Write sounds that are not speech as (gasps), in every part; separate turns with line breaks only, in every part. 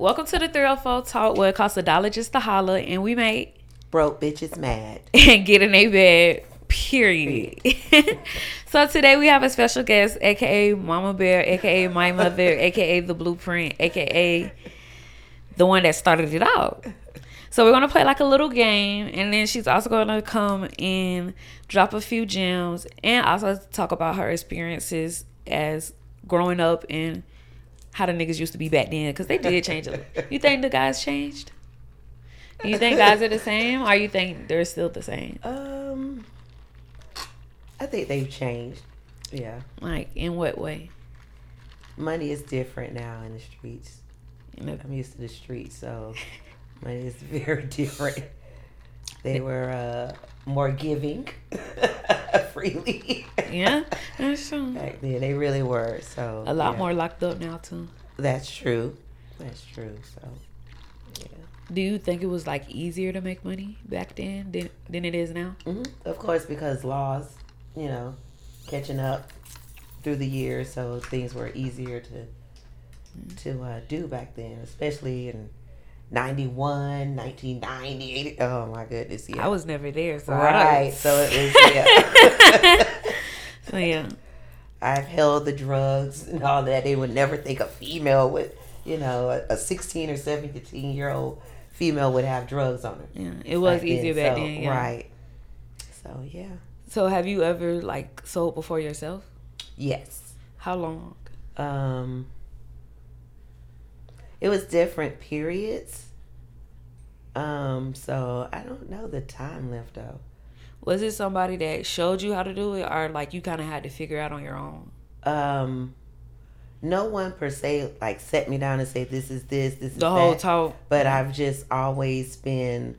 Welcome to the 304 Talk where it costs a dollar just to holler and we make
Broke bitches mad. (laughs)
and get in a bed. Period. (laughs) so today we have a special guest, aka Mama Bear, aka my mother, (laughs) aka the blueprint, aka the one that started it out. So we're gonna play like a little game, and then she's also gonna come and drop a few gems, and also talk about her experiences as growing up and how the niggas used to be back then, because they did change. A you think the guys changed? You think guys are the same, or you think they're still the same?
Um, I think they've changed. Yeah,
Like in what way?
money is different now in the streets.
You know,
I'm used to the streets, so money is (laughs) very different. They were uh, more giving (laughs) freely.
yeah, (laughs) that's true.
Back then, they really were. So
A lot
yeah.
more locked up now too.
That's true. That's true. So yeah.
Do you think it was like easier to make money back then than than it is now?
hmm Of course, because laws, you know, catching up through the years, so things were easier to to uh, do back then, especially in 91, 1990. 80 Oh my goodness, yeah.
I was never there, so I
right. So it was, yeah. (laughs)
so yeah.
I've held the drugs and all that. They would never think a female would, you know, a, a 16 or 17 year old female would have drugs on her.
Yeah, it was easier back
so,
then. Yeah.
Right. So, yeah.
So have you ever like sold before yourself?
Yes.
How long?
um it was different periods um so i don't know the time left though
Was it somebody that showed you how to do it, or like you kind of had to figure out on your own?
um no one per se like set me down and say this is this this is
The whole
that.
talk.
but i've just always been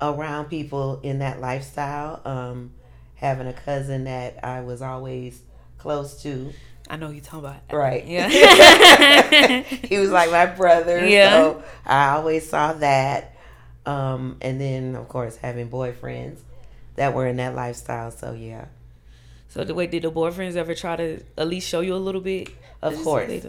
around people in that lifestyle um having a cousin that i was always close to
I know you're talking about.
Right.
Yeah. (laughs)
he was like my brother.
Yeah.
So I always saw that. Um, and then of course having boyfriends that were in that lifestyle. So yeah.
so the way did the boyfriends ever try to at least show you a little bit?
Of course. (laughs)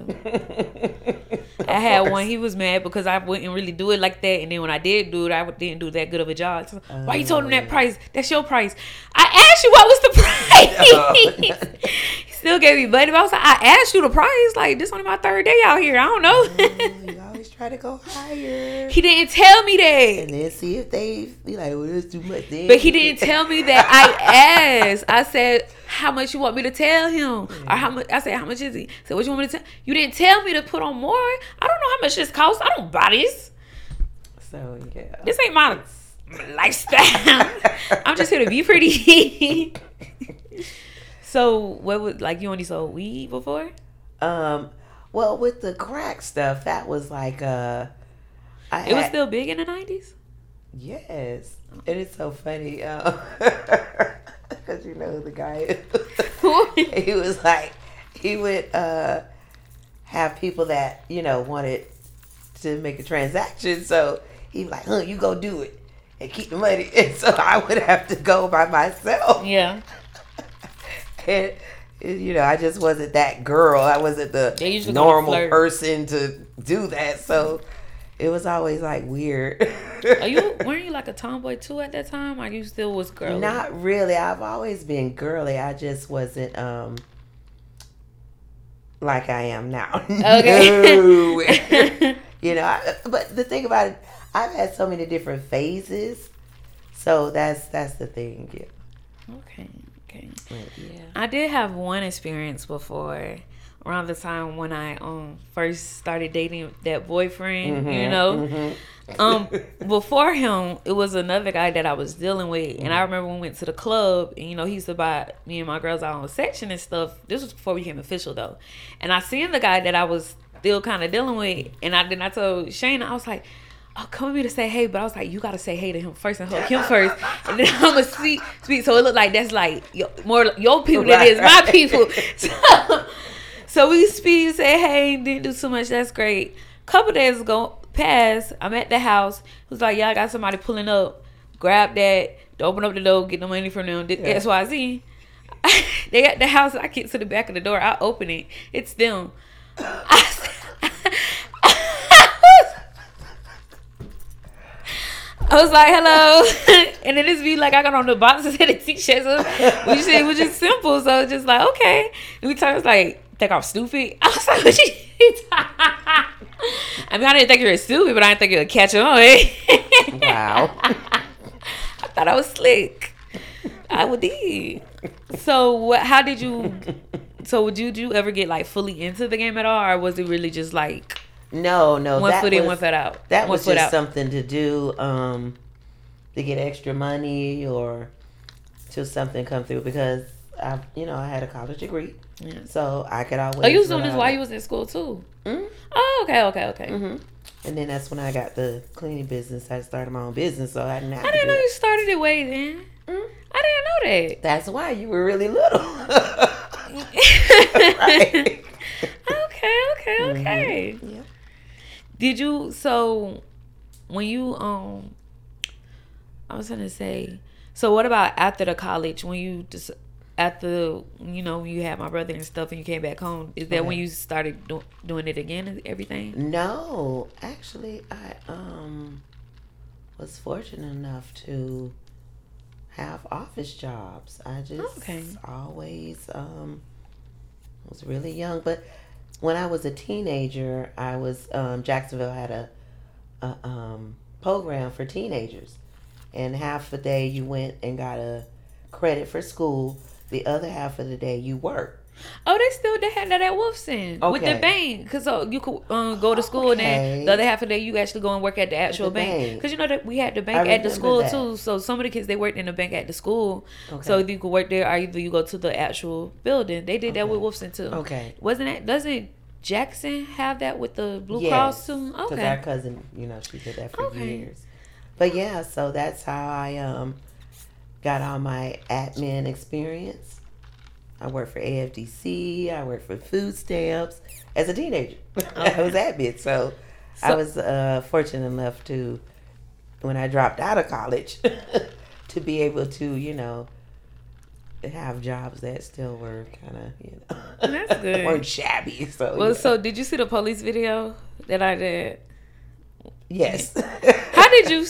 so they do?
Of
I had one. He was mad because I wouldn't really do it like that, and then when I did do it, I didn't do that good of a job. So, Why you told him that
Oh.
price? That's your price. I asked you what was the (laughs) price. (laughs) he still gave me money, but I was like, I asked you the price. Like this only my third day out here. I don't know.
Mm, (laughs) you always try to go higher.
he didn't tell me that.
and then see if they be like, well, it's too much. Then
But he didn't tell me that. I asked. I said, "How much you want me to tell him?" Or how much? I said, "How much is he?" I said, "What you want me to tell?" You didn't tell me to put on more. I don't know how much this costs. I don't buy this.
So yeah.
This ain't my lifestyle. (laughs) I'm just here to be pretty. (laughs) so, what would like you only sold weed before?
Um. Well, with the crack stuff, that was like uh. I
It was still big in the nineties.
Yes, it is so funny (laughs) (laughs) because you know who the guy is. (laughs) (laughs) he was like, he would uh, have people that you know wanted to make a transaction, so he was like, "Huh, you go do it and keep the money." And so I would have to go by myself,
Yeah,
and you know, I just wasn't that girl. I wasn't the normal person to do that, so. It was always like weird.
are you (laughs) weren't you like a tomboy too at that time? Or you still was girly?
Not really. I've always been girly. I just wasn't um like I am now.
Okay. (laughs)
No. (laughs) you know, I, but the thing about it, I've had so many different phases. So that's that's the thing. Yeah.
okay, okay.
Yeah.
I did have one experience before around the time when I um first started dating that boyfriend, you
Mhm,
know.
mhm.
Um (laughs) before him, it was another guy that I was dealing with and I remember when we went to the club and you know, he used to buy me and my girls out on a section and stuff. This was before we became official though. And I seen the guy that I was still kind of dealing with and I then I told Shayna, I was like Oh, come with me to say hey, but I was like, you gotta say hey to him first and hug him first, and then (laughs) I'm gonna speak, speak. So it looked like that's like your, more your people than it is my people. (laughs) So, so we speed say, hey, didn't do too much. That's great. Couple days ago, pass. I'm at the house. It's like, y'all got somebody pulling up. Grab that. Open up the door, get the money from them.
Yeah.
X Y Z. (laughs) they at the house. I get to the back of the door. I open it. It's them. (laughs) (laughs) I, was like, hello. and then it's be like, I got on the boxes and the t shirts. We just, it was just simple. So just like, okay. And we talked, like, think I'm stupid. (laughs) I was like, what you I mean, I didn't think you were stupid, but I didn't think you would catch on.
wow. (laughs)
I thought I was slick. I would did. So what? How did you? So would you, did you ever get like fully into the game at all, or was it really just like
No, no.
one foot in,
was-
one foot out?
That
one
was just
out.
something to do um, to get extra money or till something come through because I, you know, I had a college degree,
Yeah.
so I could always.
Oh, you was doing this while you was in school too.
Mhm.
Oh, okay, okay, okay.
Mhm. And then that's when I got the cleaning business. I started my own business, so I didn't have
I didn't
do
know
it.
you started it way then.
Mm.
I didn't know that.
That's why you were really little. (laughs)
that. (laughs)
right.
okay, okay, okay.
Mhm. Yeah.
Did you so when you um I was gonna say so what about after the college when you just after you know you had my brother and stuff and you came back home is that when you started do- doing it again and everything
No, actually, I um was fortunate enough to have office jobs. I just
Okay.
always um was really young, but when I was a teenager, I was um, Jacksonville had a, a um, program for teenagers, and half the day you went and got a credit for school. The other half of the day you work.
oh they still they had that at Wolfson with the bank because so you could um, go to school and then
Okay.
the other half of the day you actually go and work at the actual bank
bank.
because you know that we had the bank
I
at the school
that.
too so some of the kids they worked in the bank at the school
Okay.
so you could work there or either you go to the actual building they did that with Wolfson too
Okay.
Wasn't that doesn't Jackson have that with the Blue
Yes,
Cross too?
Because
Okay.
our cousin, you know, she did that for
Okay.
years. But yeah, so that's how I um got all my admin experience. I worked for AFDC. I worked for food stamps as a teenager. (laughs) I was admin, so, I was uh, fortunate enough to, when I dropped out of college, (laughs) to be able to, you know, have jobs that still were kind of, you know,
That's (laughs) good.
weren't shabby. So
Well,
yeah.
so did you see the police video that I did?
yes.
How did you?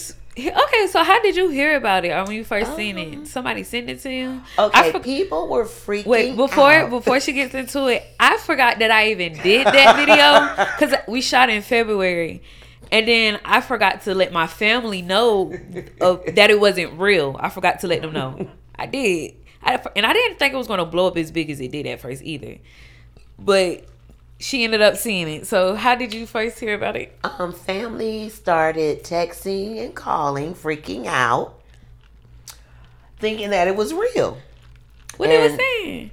Okay, so how did you hear about it? Or when you first seen
Um,
it, somebody sent it to you.
Okay,
for-
people were freaking.
Wait, before
out.
before she gets into it, I forgot that I even (laughs) did that video because we shot in February, and then I forgot to let my family know of, that it wasn't real. I forgot to let them know. I did, I, and I didn't think it was gonna blow up as big as it did at first either. But she ended up seeing it. So how did you first hear about it?
um, family started texting and calling, freaking out, thinking that it was real.
What they was
And-
saying?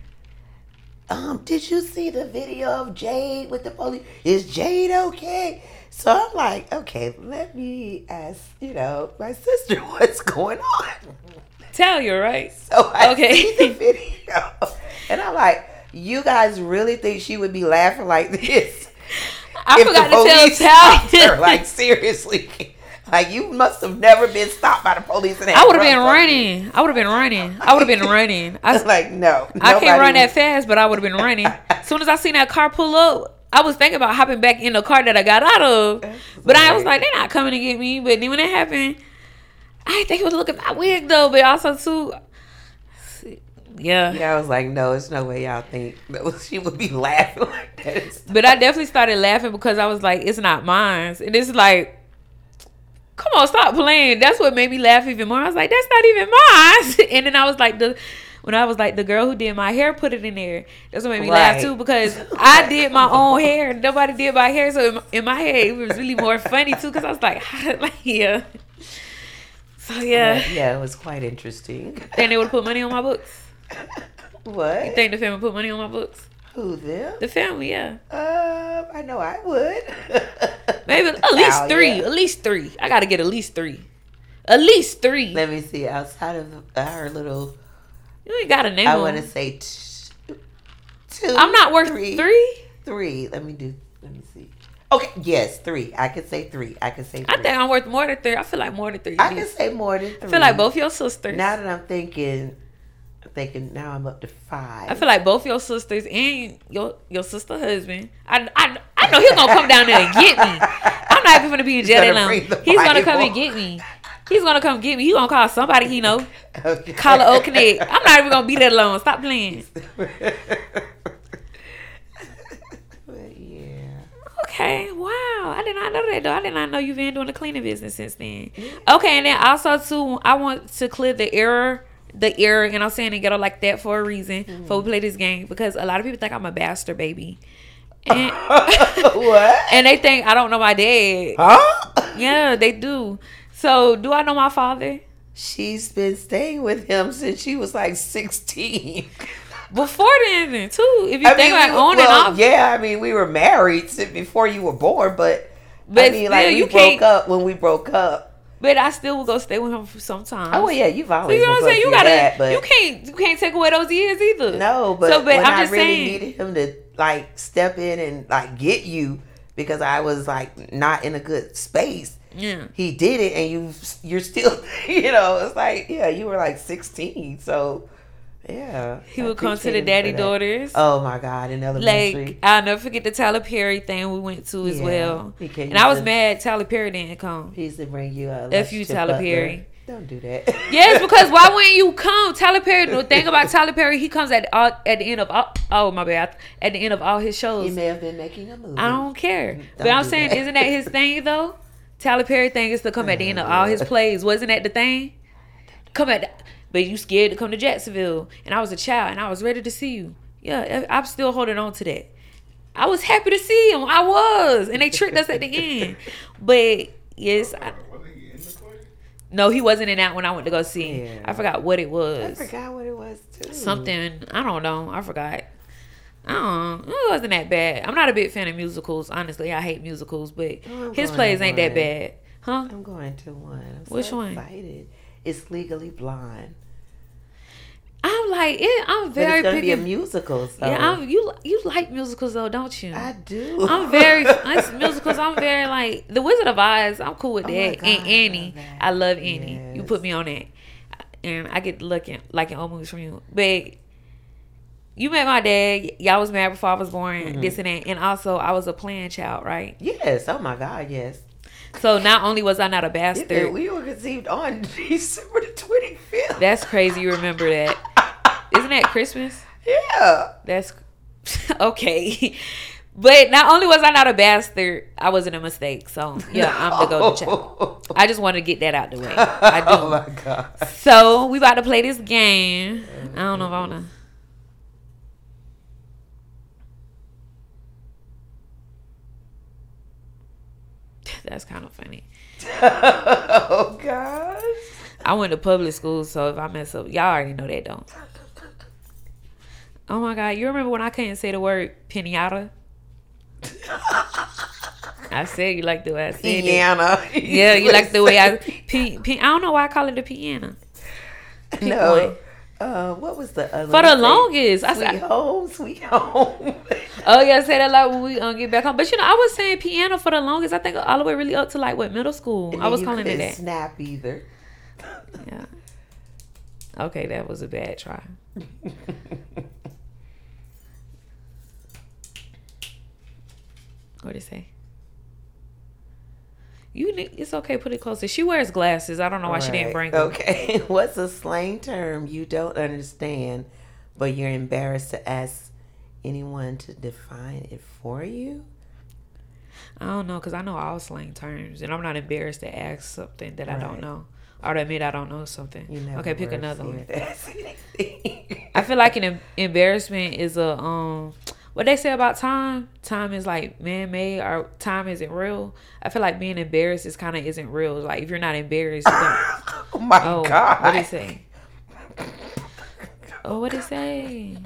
Um, did you see the video of Jade with the police? Is Jade okay? So I'm like, okay, let me ask, you know, my sister (laughs) what's going on.
Tell you right.
So I
Okay.
see the video, and I'm like, you guys really think she would be laughing like this?
I
if
forgot
the
to tell
police her. Like seriously, like you must have never been stopped by the police. And
I would have been
drugs on you.
running. I would have been running. I would have been running. (laughs) I, was
Like no,
I can't run that fast, but I would have been running. As (laughs) soon as I seen that car pull up, I was thinking about hopping back in the car that I got out of. But I was like, they're not coming to get me. But then when it happened, I think it was looking at my wig though. But also too, yeah.
Yeah, I was like, no, it's no way y'all think that (laughs) she would be laughing like that.
But I definitely started laughing because I was like, it's not mine. And it's like, come on, stop playing. That's what made me laugh even more. I was like, that's not even mine. (laughs) And then I was like, the when I was like, the girl who did my hair put it in there. That's what made me laugh too because (laughs) I did my own hair. Nobody did my hair. So in my, in my head, it was really more funny too because I was like, like, yeah. So yeah.
Yeah, it was quite interesting.
Think they would put money on my books? (laughs)
what?
You think the family put money on my books?
Who them?
The family, yeah.
Um, I know I would. (laughs)
Maybe at least three.
yeah.
At least three. I gotta get at least three. At least three.
Let me see. Outside of our little,
You ain't got a name
I want to say t- two.
I'm not worth three. three.
Three. Let me do. Let me see. Okay. Yes, three. I could say three. I could say. Three.
I think I'm worth more than three. I feel like more than three.
I can say more than three.
I feel like both your sisters.
Now that I'm thinking, thinking now I'm up to five.
I feel like both your sisters and your your sister husband. I I, I know he's gonna come down there and get me. I'm not even gonna be in jail that long. He's gonna come and get me. He's gonna come get me. He gonna call somebody he know. Okay. Call an old connect. I'm not even gonna be that alone. Stop playing. (laughs) But yeah. Okay, wow. I did not know that though. I did not know you've been doing the cleaning business since then. Mm. Okay, and then also too, I want to clear the error, the error, and I'm saying it ghetto like that for a reason. Mm-hmm. For we play this game because a lot of people think I'm a bastard baby. (laughs) And, what? And they think I don't know my dad. Huh? Yeah, they do. So, do I know my father?
She's been staying with him since she was like 16.
Before then, too. If you I think mean, like on well,
and off. Yeah, I mean, we were married before you were born, but, but I mean, like, we broke up when we broke up.
But I still will go stay with him for some time.
Oh well, yeah, you've always. So you know what I'm saying? You gotta. That, but
you can't. You can't take away those years either.
No, but, so, but when I'm just I really saying, needed him to like step in and like get you because I was like not in a good space. Yeah. He did it, and you you're still. (laughs) You know, it's like yeah, you were like 16, so yeah.
He would come to the daddy daughters.
Oh my God, in elementary.
Like I'll never forget the Tyler Perry thing we went to as yeah. well. And I was mad Tyler Perry didn't come.
He used to bring you a
F you Tyler Butler. Perry.
Don't do that. (laughs)
yes, because why (laughs) wouldn't you come? Tyler Perry. The thing about Tyler Perry, he comes at all, at the end of all. Oh my bad. At the end of all his shows.
He may have been making a movie. I
don't care. Mm, don't but I'm saying, is isn't that his (laughs) thing though? Tyler Perry thing is to come at the end of all his plays. Wasn't that the thing? Come at but you scared to come to Jacksonville, and I was a child, and I was ready to see you. Yeah, I'm still holding on to that. I was happy to see him. I was, and they tricked us at the end. But yes, I, no, he wasn't in that when I went to go see him. Yeah. I forgot what it was.
I forgot what it was too.
Something I don't know. I forgot. I don't. Know. It wasn't that bad. I'm not a big fan of musicals. Honestly, I hate musicals, but oh, his plays ain't that bad, huh?
I'm going to one. I'm
Which
so
one?
Excited. It's Legally Blonde.
I'm like, it, I'm very.
But it's gonna be a musical. So.
Yeah, I'm, you you like musicals though, don't you?
I do.
I'm very (laughs) musicals. I'm very like the Wizard of Oz. I'm cool with oh that. God, and Annie, I love, I love Annie. Yes. You put me on that, and I get looking like in old movies from you. But you met my dad. Y'all was married before I was born. Mm-hmm. This and that, and also I was a playing child, right?
Yes. Oh my God. Yes.
So not only was I not a bastard,
we were conceived on (laughs) December the twenty fifth.
That's crazy. You remember that? Isn't that Christmas?
Yeah.
That's (laughs) okay. But not only was I not a bastard, I wasn't a mistake. So yeah, no. I'm the golden child. I just want to get that out the way. I (laughs) oh do. oh my god. So we about to play this game. I don't know if I wanna. That's kind of funny. (laughs)
oh gosh.
I went to public school, so if I mess up, y'all already know that, don't. Oh my god, you remember when I couldn't say the word pinata? I said you like the way I said
piano.
it. Yeah, you like the way I (laughs) pi, pi, I don't know why I call it a piano.
Pick no. Uh, what was the other?
For the longest,
I said home, sweet home. (laughs)
oh yeah, I said that like when we um, get back home. But you know, I was saying piano for the longest. I think all the way really up to like what middle school.
And
I was calling it that.
Snap either.
yeah. Okay, that was a bad try. (laughs) What did it say? You it's okay. Put it closer. She wears glasses. I don't know why right. she didn't bring them.
Okay. (laughs) What's a slang term you don't understand, but you're embarrassed to ask anyone to define it for you?
I don't know because I know all slang terms, and I'm not embarrassed to ask something that right. I don't know or to admit I don't know something. okay, pick another one. (laughs) I feel like an embarrassment is a um what they say about time, time is like man made or time isn't real. I feel like being embarrassed is kind of isn't real. Like if you're not embarrassed, you (laughs)
oh my oh, god,
what it say? Oh, what it say?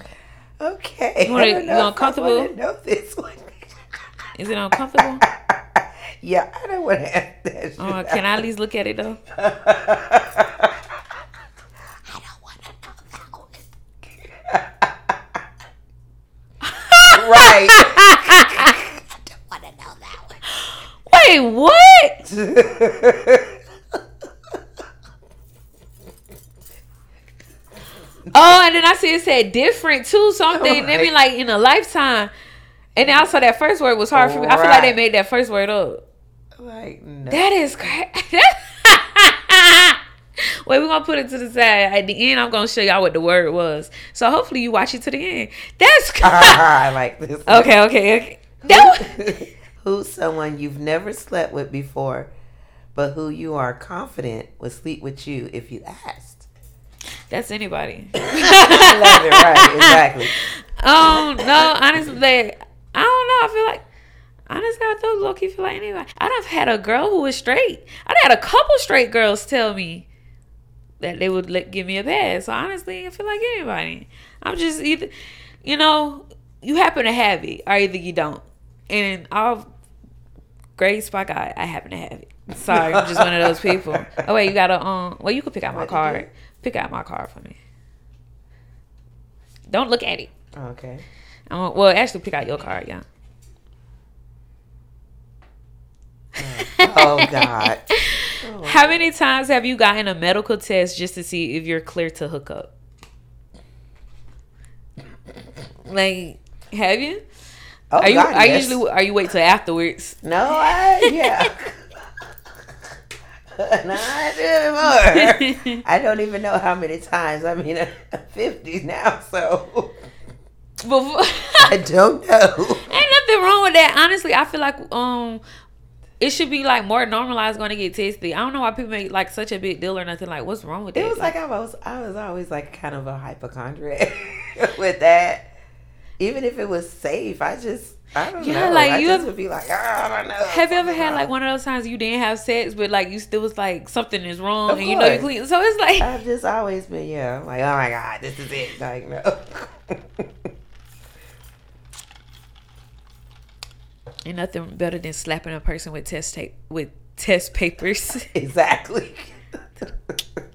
Okay,
you, wanna, you uncomfortable?
know this one.
Is it uncomfortable? (laughs)
yeah, I don't want to ask that.
Oh, can I at least look at it though? (laughs)
right.
I don't want to know that one. Wait, what? Oh, and then I see it said different too. Something. Right. mean like in a lifetime. And then also that first word was hard for me. I feel like they made that first word up.
Like no.
That is crazy. (laughs) Wait, we're gonna put it to the side. At the end, I'm gonna show y'all what the word was. So hopefully you watch it to the end. That's (laughs)
I like this.
okay. Okay. Okay. That (laughs)
Who's someone you've never slept with before, but who you are confident would sleep with you if you asked?
That's anybody.
I (laughs) love it, right? Exactly.
Um, no, honestly, I don't know. I feel like honestly, I do low key feel like anybody. I done had a girl who was straight. I done had a couple straight girls tell me that they would let, give me a pass. So honestly, I feel like anybody. I'm just either, you know, you happen to have it, or either you don't. And I'll grade spot I, I happen to have it. Sorry, I'm just one of those people. Oh wait, you gotta um. Well, you can pick out my
What did you
card. Pick out my card for me. Don't look at it.
Okay.
Um, well, actually, pick out your card, yeah.
Oh God. (laughs) Oh.
How many times have you gotten a medical test just to see if you're clear to hook up? Like, have you?
Oh,
are you?
God,
are you
yes.
usually? Are you wait till afterwards?
No, I yeah. (laughs) (laughs) I do more. (laughs) I don't even know how many times. I mean, I'm 50 now, so
Before, (laughs)
I don't know.
ain't nothing wrong with that. Honestly, I feel like um, it should be like more normalized going to get tested. I don't know why people make like such a big deal or nothing. Like, what's wrong with it?
It was like I was, I was always like kind of a hypochondriac with that. Even if it was safe, I just, I don't
Yeah,
know.
like,
I
you have-
would be like, "Ah, I don't know.
Have you ever had like one of those times you didn't have sex, but like you still was like something is wrong
Of
and you know you
course.
clean? So it's like
I've just always been, yeah. I'm like, oh my god, this is it. Like, no. (laughs)
ain't nothing better than slapping a person with test tape with test papers. (laughs)
exactly. (laughs)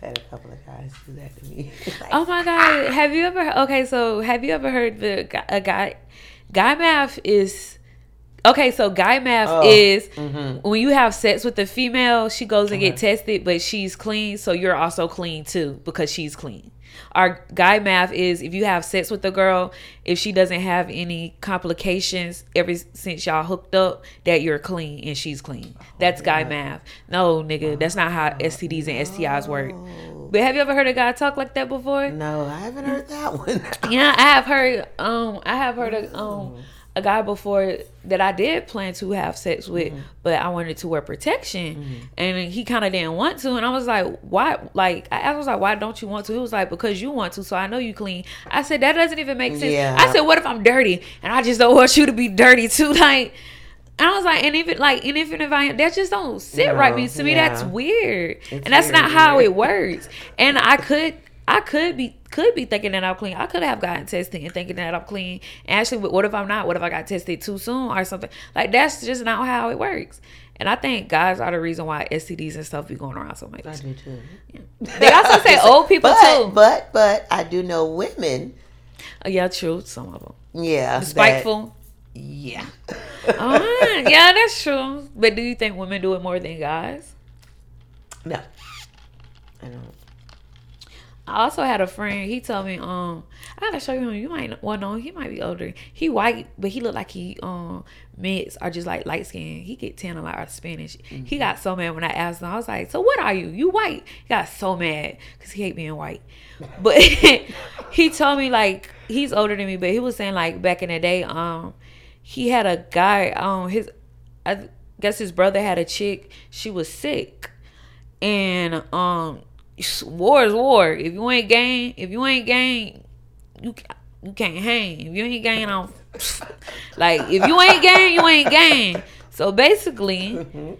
had a couple of guys do that to me. (laughs) Like,
oh my god, have you ever? Okay, so have you ever heard the a guy? Guy math is okay. So guy math
Oh,
is
mhm.
when you have sex with a female, she goes and get
Uh-huh.
tested, but she's clean, so you're also clean too because she's clean. Our guy math is if you have sex with a girl, if she doesn't have any complications ever since y'all hooked up, that you're clean and she's clean. That's guy math. No, nigga, that's not how STDs and STIs work. But have you ever heard a guy talk like that before?
No, I haven't heard that (laughs) one.
Yeah, I have heard. Um, I have heard a um a guy before that I did plan to have sex with, but I wanted to wear protection, and he kind of didn't want to, and I was like, why? Like I was like, why don't you want to? He was like, because you want to, so I know you clean. I said that doesn't even make sense.
Yeah.
I said, what if I'm dirty and I just don't want you to be dirty too, (laughs) like. And I was like, and even like, and even if I am, that just don't sit right.
No,
Me to me, that's weird,
It's
and that's not how
weird.
it works. And I could, I could be, could be thinking that I'm clean. I could have gotten tested and thinking that I'm clean. And actually, what if I'm not? What if I got tested too soon or something? Like that's just not how it works. And I think guys are the reason why STDs and stuff be going around so much.
I do too.
They also say (laughs) old people
but,
too.
But but I do know women.
Oh, yeah, true. Some of them
Yeah, that-
spiteful.
yeah.
oh, (laughs) yeah, that's true. But do you think women do it more than guys?
No, I don't.
I also had a friend. He told me, um, I gotta show you him. You might well know he might be older. He white, but he looked like he um mixed are just like light skin. He get tan a lot of Spanish. He got so mad when I asked him. I was like, "So what are you? You white?" He got so mad because he hate being white. (laughs) But (laughs) he told me like he's older than me, but he was saying like back in the day, um, he had a guy. Um, his I guess his brother had a chick. She was sick, and um war is war. If you ain't gang, if you ain't gang, you you can't hang. If you ain't gang, on (laughs) like if you ain't gang, you ain't gang. So basically, mm-hmm.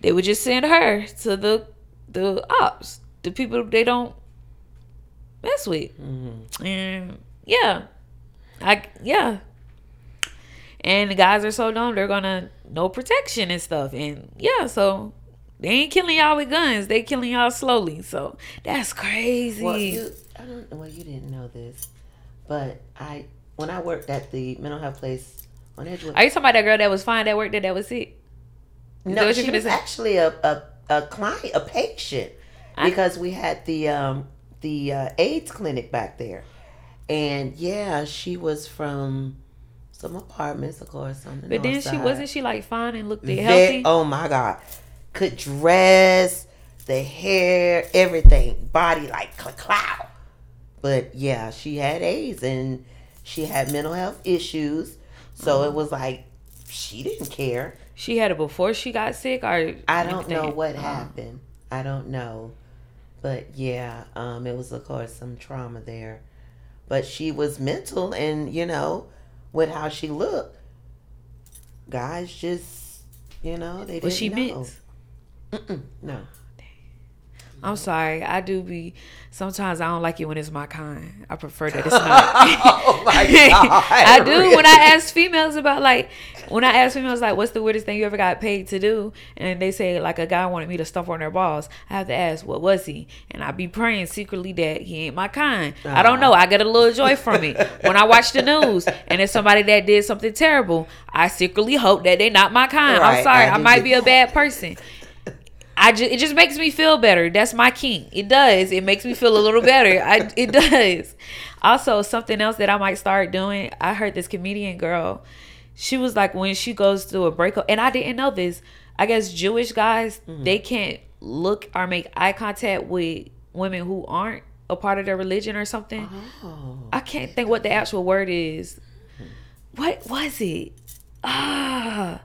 they would just send her to the the ops, the people they don't mess with, mm-hmm. and yeah, I yeah. And the guys are so dumb, they're gonna no protection and stuff, and yeah, so they ain't killing y'all with guns. They killing y'all slowly. So that's crazy.
Well, you, I don't. Well, you didn't know this, but I when I worked at the mental health place on Edgewood.
Are you talking about that girl that was fine that worked there that was sick? that
no, she was
say?
actually a, a a client, a patient,
I-
because we had the um the uh, AIDS clinic back there, and yeah, she was from some apartments, of course, the
But then she wasn't she like fine and looked healthy?
Oh my god, could dress, the hair, everything, body like cloud. But yeah, she had AIDS and she had mental health issues. So it was like she didn't care.
She had it before she got sick, or
I don't know what
Oh.
happened. I don't know. But yeah, um, it was of course some trauma there. But she was mental and, you know, with how she looked, guys just you know, they didn't
Was she
know.
mixed?
Mm-mm, no.
I'm sorry. I do be. Sometimes I don't like it when it's my kind. I prefer that it's (laughs) not.
oh my (laughs) god.
I do when I ask females about like when I ask females like what's the weirdest thing you ever got paid to do and they say like a guy wanted me to stuff on their balls I have to ask what was he and I be praying secretly that he ain't my kind I don't know I get a little joy from it when I watch the news and it's somebody that did something terrible I secretly hope that they're not my kind I'm sorry
I
I, might be a bad person I just it just makes me feel better. That's my king. It does. It makes me feel a little better. I it (laughs) does. Also, something else that I might start doing. I heard this comedian girl. She was like when she goes through a breakup, and I didn't know this. I guess Jewish guys they can't look or make eye contact with women who aren't a part of their religion or something.
Oh.
I can't think what the actual word is. What was it? Ah,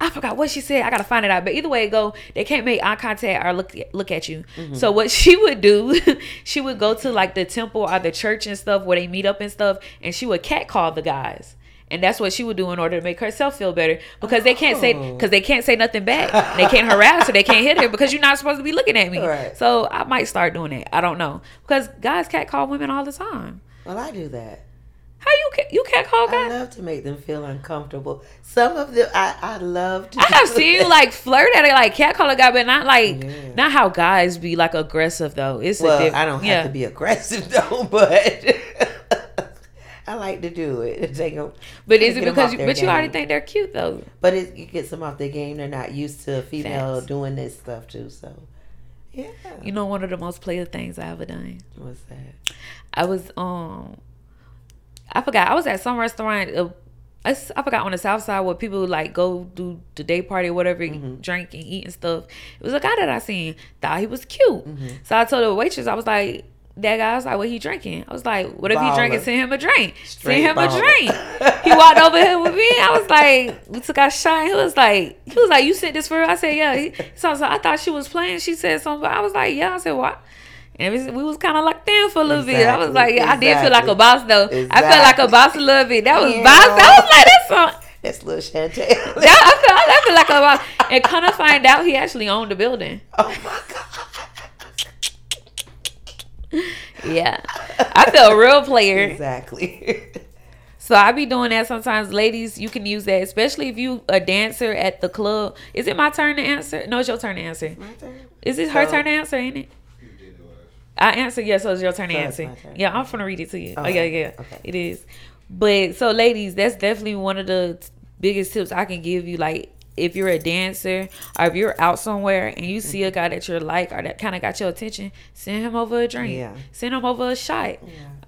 I forgot what she said. I gotta find it out. But either way it go, they can't make eye contact or look look at you. Mm-hmm. So what (laughs) she would do, (laughs) she would go to like the temple or the church and stuff where they meet up and stuff, and she would catcall the guys. And that's what she would do in order to make herself feel better because they can't say
Oh.
because they can't say nothing back. They can't harass her. They can't hit her because you're not supposed to be looking at me.
Right.
So I might start doing it. I don't know because guys catcall women all the time.
Well, I do that.
How you ca- you catcall
call
guys?
I love to make them feel uncomfortable. Some of them, I, I love to.
I have seen
that.
you like flirt at it, like catcall a guy, but not like
Yeah.
not how guys be like aggressive though. It's a
Well, I don't have to be aggressive (laughs) though, but (laughs) I like to do it. (laughs) Take 'em-
But is it because you, but you already think they're cute though?
But it, it gets them off their game. They're not used to a female doing this stuff too. So, yeah.
You know, one of the most player things I ever done.
What's that?
I was um, I forgot. I was at some restaurant. Uh, I, I forgot on the south side where people like go do the day party or whatever,
Mm-hmm.
drink and eat and stuff. It was a guy that I seen. Thought he was cute.
Mm-hmm.
So I told the waitress, I was like, that guy I was like, what he drinking? I was like, what if he drinking? Send him a drink.
Straight
Send him
baller.
a drink. (laughs) he walked over here with me. I was like, we took our shot. He was like, he was like, you sent this for her? I said, yeah. He, so, so I thought she was playing. She said something. I was like, yeah. I said, what? And was, we was kind of locked in for a little bit. I was like, yeah, I did feel like a boss though. I felt like a boss a little bit. That was
Yeah.
boss. I was like, that's some. (laughs)
That's little Chantel. (laughs)
yeah, I, felt, I feel like a boss. And kind of find out he actually owned the building.
oh my god.
Yeah, I feel a real player.
Exactly.
So I be doing that sometimes. Ladies, you can use that, especially if you a dancer at the club. Is it my turn to answer? No, it's your turn to answer.
My turn.
Is it her turn to answer? Ain't it? I answer yes, so it's your turn to
So
answer.
turn.
Yeah, I'm gonna read it to you. Oh yeah, yeah,
okay.
it is. But so, ladies, that's definitely one of the t- biggest tips I can give you. Like, if you're a dancer or if you're out somewhere and you see a mm-hmm. guy that you're like or that kind of got your attention, send him over a drink.
Yeah.
Send him over a shot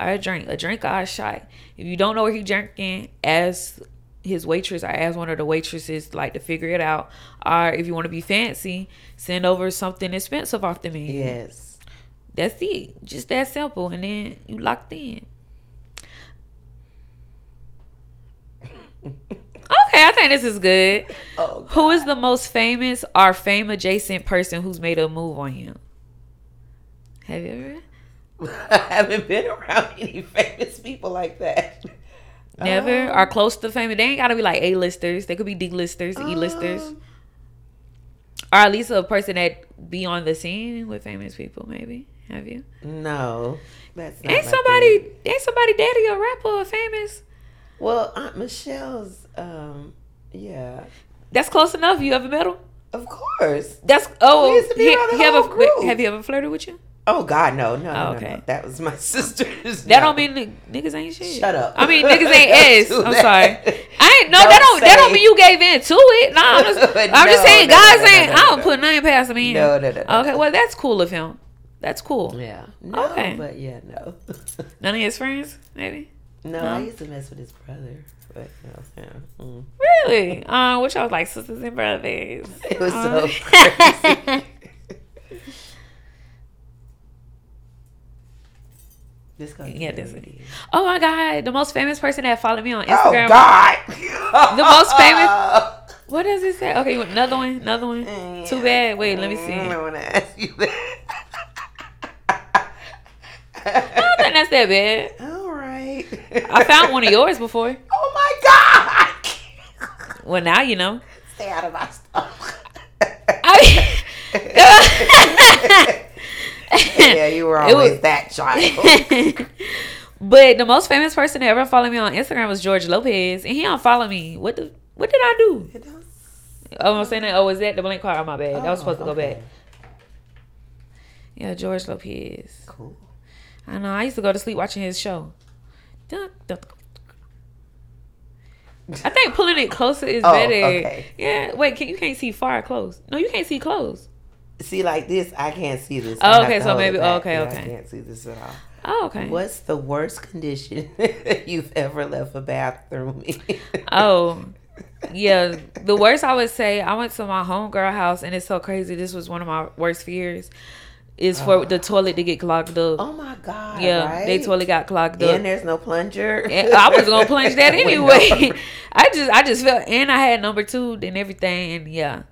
or a drink, a drink or a shot. If you don't know where he drinking, ask his waitress or ask one of the waitresses like to figure it out. Or if you want to be fancy, send over something expensive off the menu.
Yes.
That's it. Just that simple. And then you locked in. Okay, I think this is good.
Oh.
Who is the most famous or fame adjacent person who's made a move on you? Have you ever?
I (laughs) haven't been around any famous people like that.
Never?
Um,
or close to famous? They ain't gotta be like A-listers. They could be D-listers, E-listers.
um,
Or at least a person that be on the scene with famous people, maybe. Have you?
No, that's not
Ain't somebody
thing.
ain't somebody daddy a rapper or famous?
Well, Aunt Michelle's. Um, yeah,
That's close enough. You ever met him?
of course.
That's oh.
We used to be
he,
around the
he
whole
ever
group.
have you ever flirted with you?
Oh God, no, no, no,
Oh, okay.
no. That was my (laughs) sister's.
That
no.
don't mean niggas ain't shit.
Shut up.
I mean (laughs) niggas ain't ass. I'm
that.
sorry. I ain't no.
Don't
that don't. That don't mean you gave in to it. Nah, I'm just. (laughs) I'm just saying
no,
guys
no, no,
ain't.
no,
I don't
no.
put nothing past in.
No, no, no, no,
Okay,
no.
well that's cool of him. That's cool.
Yeah. No,
okay.
But yeah, no. (laughs)
None of his friends, maybe.
No,
no,
I used to mess with his brother, but no. Yeah. Mm.
Really? Uh, which I was like sisters and brothers. (laughs)
It was so um, (laughs) crazy.
yeah, this
is.
Oh my God! The most famous person that followed me on
oh,
Instagram.
Oh God!
the most famous. What does it say? Okay, another one, another one.
Yeah.
Too bad. Wait, let me see.
I want to ask you that
don't think that's that bad.
All right.
I found one of yours before. (laughs)
Oh my God.
Well, now you know.
Stay out of my stuff.
I (laughs)
yeah, you were always
was-
that child. (laughs)
but the most famous person to ever follow me on Instagram was George Lopez, and he don't follow me. What the? What did I do? Oh, I'm saying that. Oh, was that the blank card? Oh, my bad. that was oh, supposed to go back. Yeah, George Lopez.
Cool.
I know. I used to go to sleep watching his show. I think pulling it closer is
Oh,
better.
okay.
Yeah. Wait, can, you can't see far close. No, you can't see close.
See, like this, I can't see this.
Oh, okay, so maybe-
back.
okay,
Yeah,
okay.
I can't see this at all.
Oh, okay.
What's the worst condition (laughs) you've ever left a bathroom in?
Oh, (laughs) yeah. The worst I would say, I went to my homegirl house, and it's so crazy. This was one of my worst fears. Is for oh. the toilet to get clogged up.
Oh my God.
yeah,
right?
they toilet got clogged up.
And there's no plunger.
And I was gonna plunge that (laughs) anyway. (laughs) I just I just felt and I had number two and everything and yeah,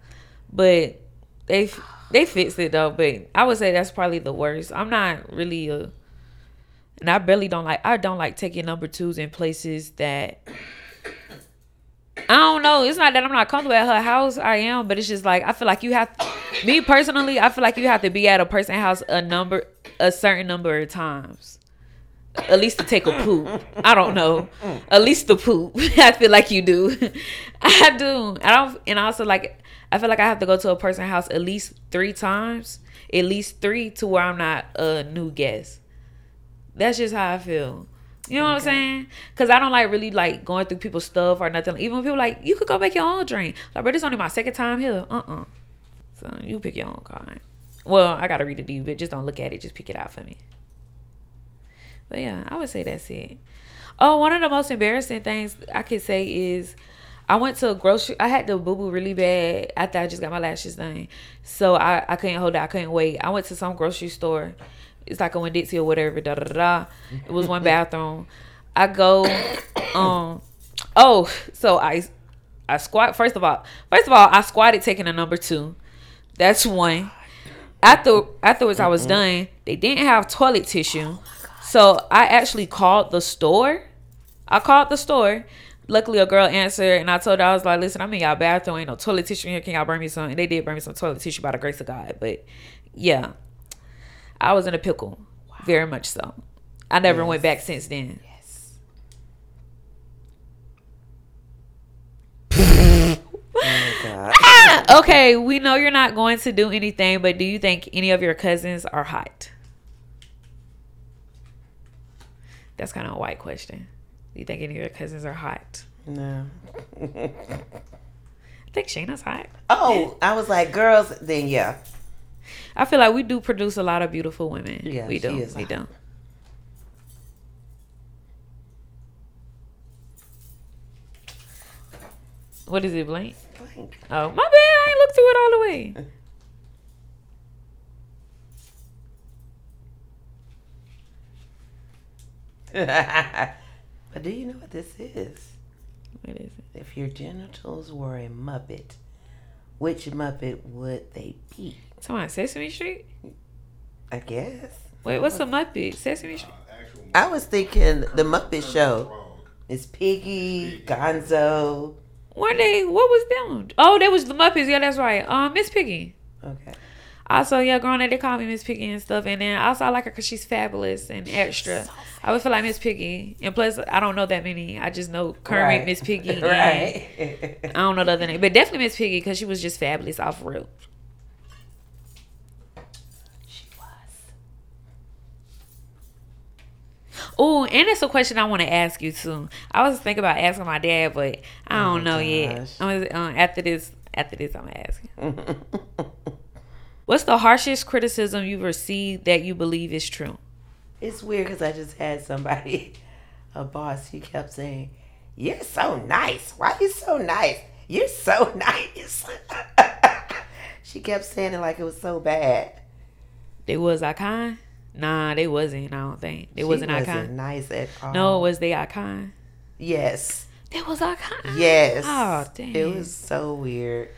but they they fixed it though. But I would say that's probably the worst. I'm not really a, and I barely don't like I don't like taking number twos in places that. I don't know. It's not that I'm not comfortable at her house. I am, but it's just like I feel like you have. Me personally, I feel like you have to be at a person's house a number, a certain number of times at least to take a poop. I don't know. At least the poop. (laughs) I feel like you do. (laughs) I do. I don't. And also like I feel like I have to go to a person's house at least three times. At least three to where I'm not a new guest. That's just how I feel. You know what I'm saying? Cause I don't like really like going through people's stuff or nothing. Even when people like, you could go make your own drink. Like, bro, it's only my second time here. Uh uh So you pick your own card. Well, I gotta read the deed, but just don't look at it. Just pick it out for me. But yeah, I would say that's it. Oh, one of the most embarrassing things I could say is I went to a grocery. I had to boo boo really bad after I just got my lashes done, so I I couldn't hold it. I couldn't wait. I went to some grocery store. It's like a Winn Dixie or whatever. Da da da. It was one (laughs) bathroom. I go, um, oh, so I I squat. First of all, first of all, I squatted taking a number two. That's one. After afterwards, I was done. They didn't have toilet tissue, so I actually called the store. I called the store. Luckily, a girl answered, and I told her I was like, "Listen, I'm in y'all bathroom. Ain't no toilet tissue in here. Can y'all bring me some?" And they did bring me some toilet tissue by the grace of God. But yeah, I was in a pickle, very much so. I never
Yes.
went back since then.
Yes. oh my God.
Ah, okay, we know you're not going to do anything, but do you think any of your cousins are hot? That's kind of a white question. Do you think any of your cousins are hot?
No. (laughs)
I think Shayna's hot.
oh, I was like, girls, then yeah.
I feel like we do produce a lot of beautiful women.
Yeah,
we do. We do. What is it, blank?
Blank.
Oh, my bad. I ain't looked through it all the way. (laughs)
but do you know what this is?
What is it?
If your genitals were a Muppet, which Muppet would they be?
Someone Sesame Street?
I guess.
Wait, what's a Muppet? Sesame Street?
I was thinking the Muppet Show. It's Piggy, Gonzo.
One day, what was them? Oh, that was the Muppets. Yeah, that's right. Um, Miss Piggy.
Okay.
Also, yeah, growing up, they call me Miss Piggy and stuff. And then also, I like her because she's fabulous and extra. I would feel like Miss Piggy. And plus, I don't know that many. I just know Kermit,
Right.
Miss Piggy. (laughs)
right.
I don't know the other name. But definitely Miss Piggy because she was just fabulous off rip.
she was.
Oh, and it's a question I want to ask you too. I was thinking about asking my dad, but I don't
Oh,
know yet. I'm uh, after this, after this, I'm gonna ask you. (laughs) What's the harshest criticism you've received that you believe is true?
it's weird because I just had somebody, (laughs) a boss, he kept saying, You're so nice. Why you so nice? You're so (laughs) nice. she kept saying it like it was so bad.
It was I kind? Nah, they wasn't. I don't think it
She
wasn't
wasn't
icon.
nice at all.
No, was the icon.
Yes.
It was icon.
Yes.
Oh damn.
It was so weird.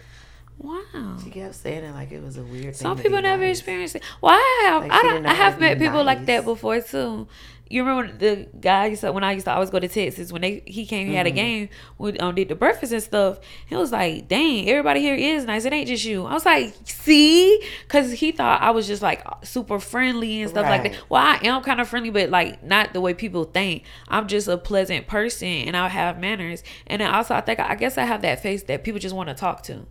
Wow.
She kept saying it like it was a weird thing.
Some people never
nice.
experienced it. Well, I have.
Like,
I don't. I have met people like that before too. You remember the guy used to, when I used to always go to Texas when they he came he had a
Mm-hmm.
game we um, did the breakfast and stuff. He was like, "Dang, everybody here is nice. It ain't just you." I was like, "See," because he thought I was just like super friendly and stuff like that. Well, I am kind of friendly, but like not the way people think. I'm just a pleasant person and I have manners. And then also, I think I guess I have that face that people just want to talk to.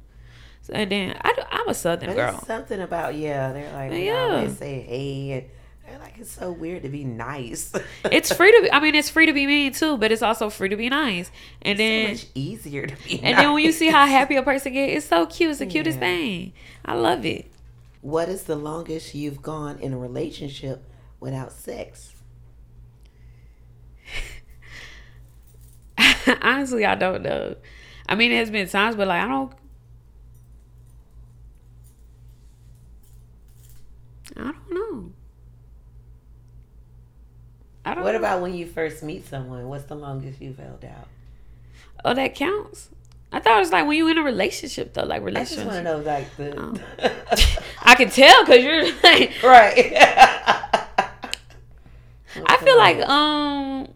So, and then I, am a Southern
But
girl.
something about yeah. They're like they
Yeah.
always say hey, and they're like it's so weird to be nice. (laughs)
it's free to be, I mean it's free to be mean too, but it's also free to be nice. And
so
then
much easier to be.
and then when you see how happy a person get, it's so cute. It's the cutest
Yeah.
thing. I love it.
What is the longest you've gone in a relationship without sex? (laughs)
Honestly, I don't know. I mean, there's been times, but like I don't. I don't know. I don't.
What
know.
about when you first meet someone? What's the longest you've held out?
Oh, that counts. I thought it was like when you in a relationship though, like relationship.
I just want to know like the.
Oh. (laughs) I can tell because you're like. (laughs)
right. (laughs)
I feel like um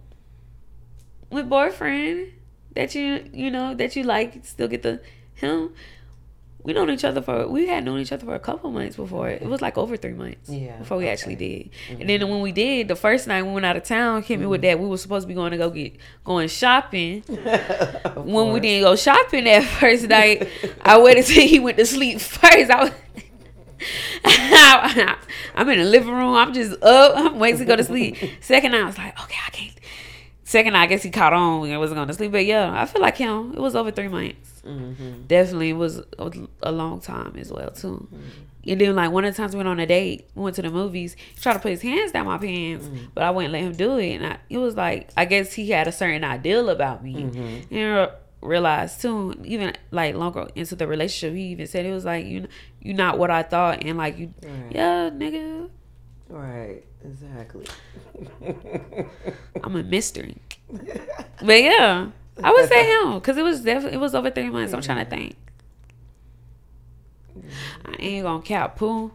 with boyfriend that you you know that you like still get the him. We known each other for we had known each other for a couple months before. It was like over three months.
Yeah,
Before we
okay.
actually did. And mm-hmm. then when we did, the first night we went out of town, hit me with mm-hmm. that. We were supposed to be going to go get going shopping. (laughs) When we didn't go shopping that (laughs) first night, I waited till he went to sleep (laughs) first. I was I'm in the living room. I'm just up. I'm waiting to go to sleep. Second night, I was like, okay, I can't. Second night, I guess he caught on when I wasn't going to sleep. But yeah, I feel like him. It was over three months.
Mhm.
Definitely was a, a long time as well too. Mm-hmm. And then like one of the times we went on a date, we went to the movies. He tried to put his hands down my pants, mm-hmm. but I wouldn't let him do it. And I, it was like I guess he had a certain ideal about me, and I realized too. Even like longer into the relationship, he even said it was like you you're not what I thought, and like you,
Right.
yeah, nigga,
Right. Exactly.
I'm a mystery. But yeah, I would say (laughs) him because it was definitely it was over three months. I'm trying to mm-hmm. think. I ain't gonna cap poo.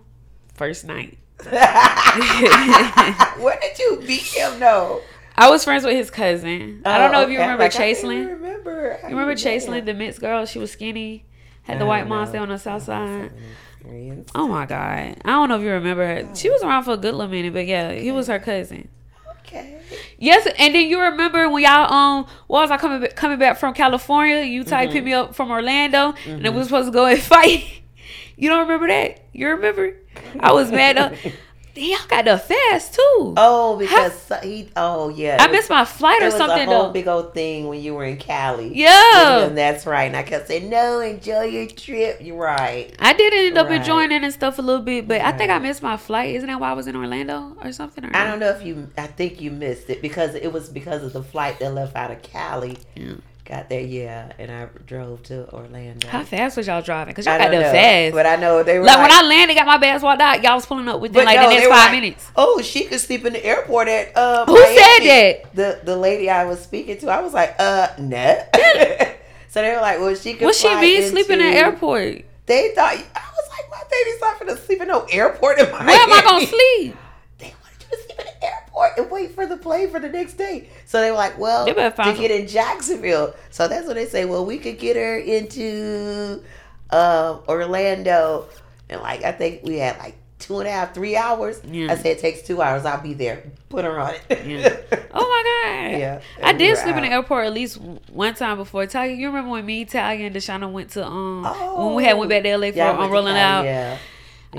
First night, (laughs)
Where did you meet him? No.
I was friends with his cousin. I don't know oh, if you
Oh, okay.
remember
Like, I. Remember? How
You remember? Chaselin, the mixed girl? She was skinny, had the
I
white monster on the south side. Oh my god, I don't know if you remember her. She was around for a good little minute, but yeah, he was her cousin.
Okay.
Yes, and then you remember when y'all um, what was I coming coming back from California? You type
Mm-hmm.
picked me up from Orlando, and then we were supposed to go and (laughs) fight. You don't remember that? You remember? I was mad. (laughs) Y'all got the fast too.
Oh, because he. Oh, yeah.
I
was-
missed my flight
It
or
was
something
a whole
though.
big old thing when you were in Cali.
Yeah.
Him, that's right. And I kept saying, "No, enjoy your trip." You're right.
I did end up
Right.
enjoying it and stuff a little bit, but I think I missed my flight. Isn't that why I was in Orlando or something? Or
I don't know if you. I think you missed it because it was because of the flight that left out of Cali.
Yeah.
Got there, yeah, and I drove to Orlando.
How fast was y'all driving? Cause y'all got
don't
there
know,
fast.
but I know they were
like, when I landed, got my bags walked out. Y'all was pulling up within like
no,
the next five
like,
minutes.
Oh, she could sleep in the airport at. Uh, (laughs)
Who said that?
The the lady I was speaking to, I was like, uh, no. (laughs) so they were like, well, she could.
What she
fly
mean sleep in the airport?
They thought I was like, my baby's not gonna sleep in no airport in Miami.
Where am I gonna sleep?
They wanted you to the airport and wait for the plane for the next day. So they were like, well, to get in Jacksonville. So that's what they say. Well, we could get her into uh, Orlando, and like I think we had like two and a half, three hours.
Yeah.
I said it takes two hours. I'll be there. Put her on it.
Yeah. (laughs) Oh my god!
Yeah,
I did sleep in the airport at least one time before. Talia, you remember when me, Talia, and Deshauna went to um
Oh,
when we had went back to LA for
Y'all
um, rolling out.
Yeah.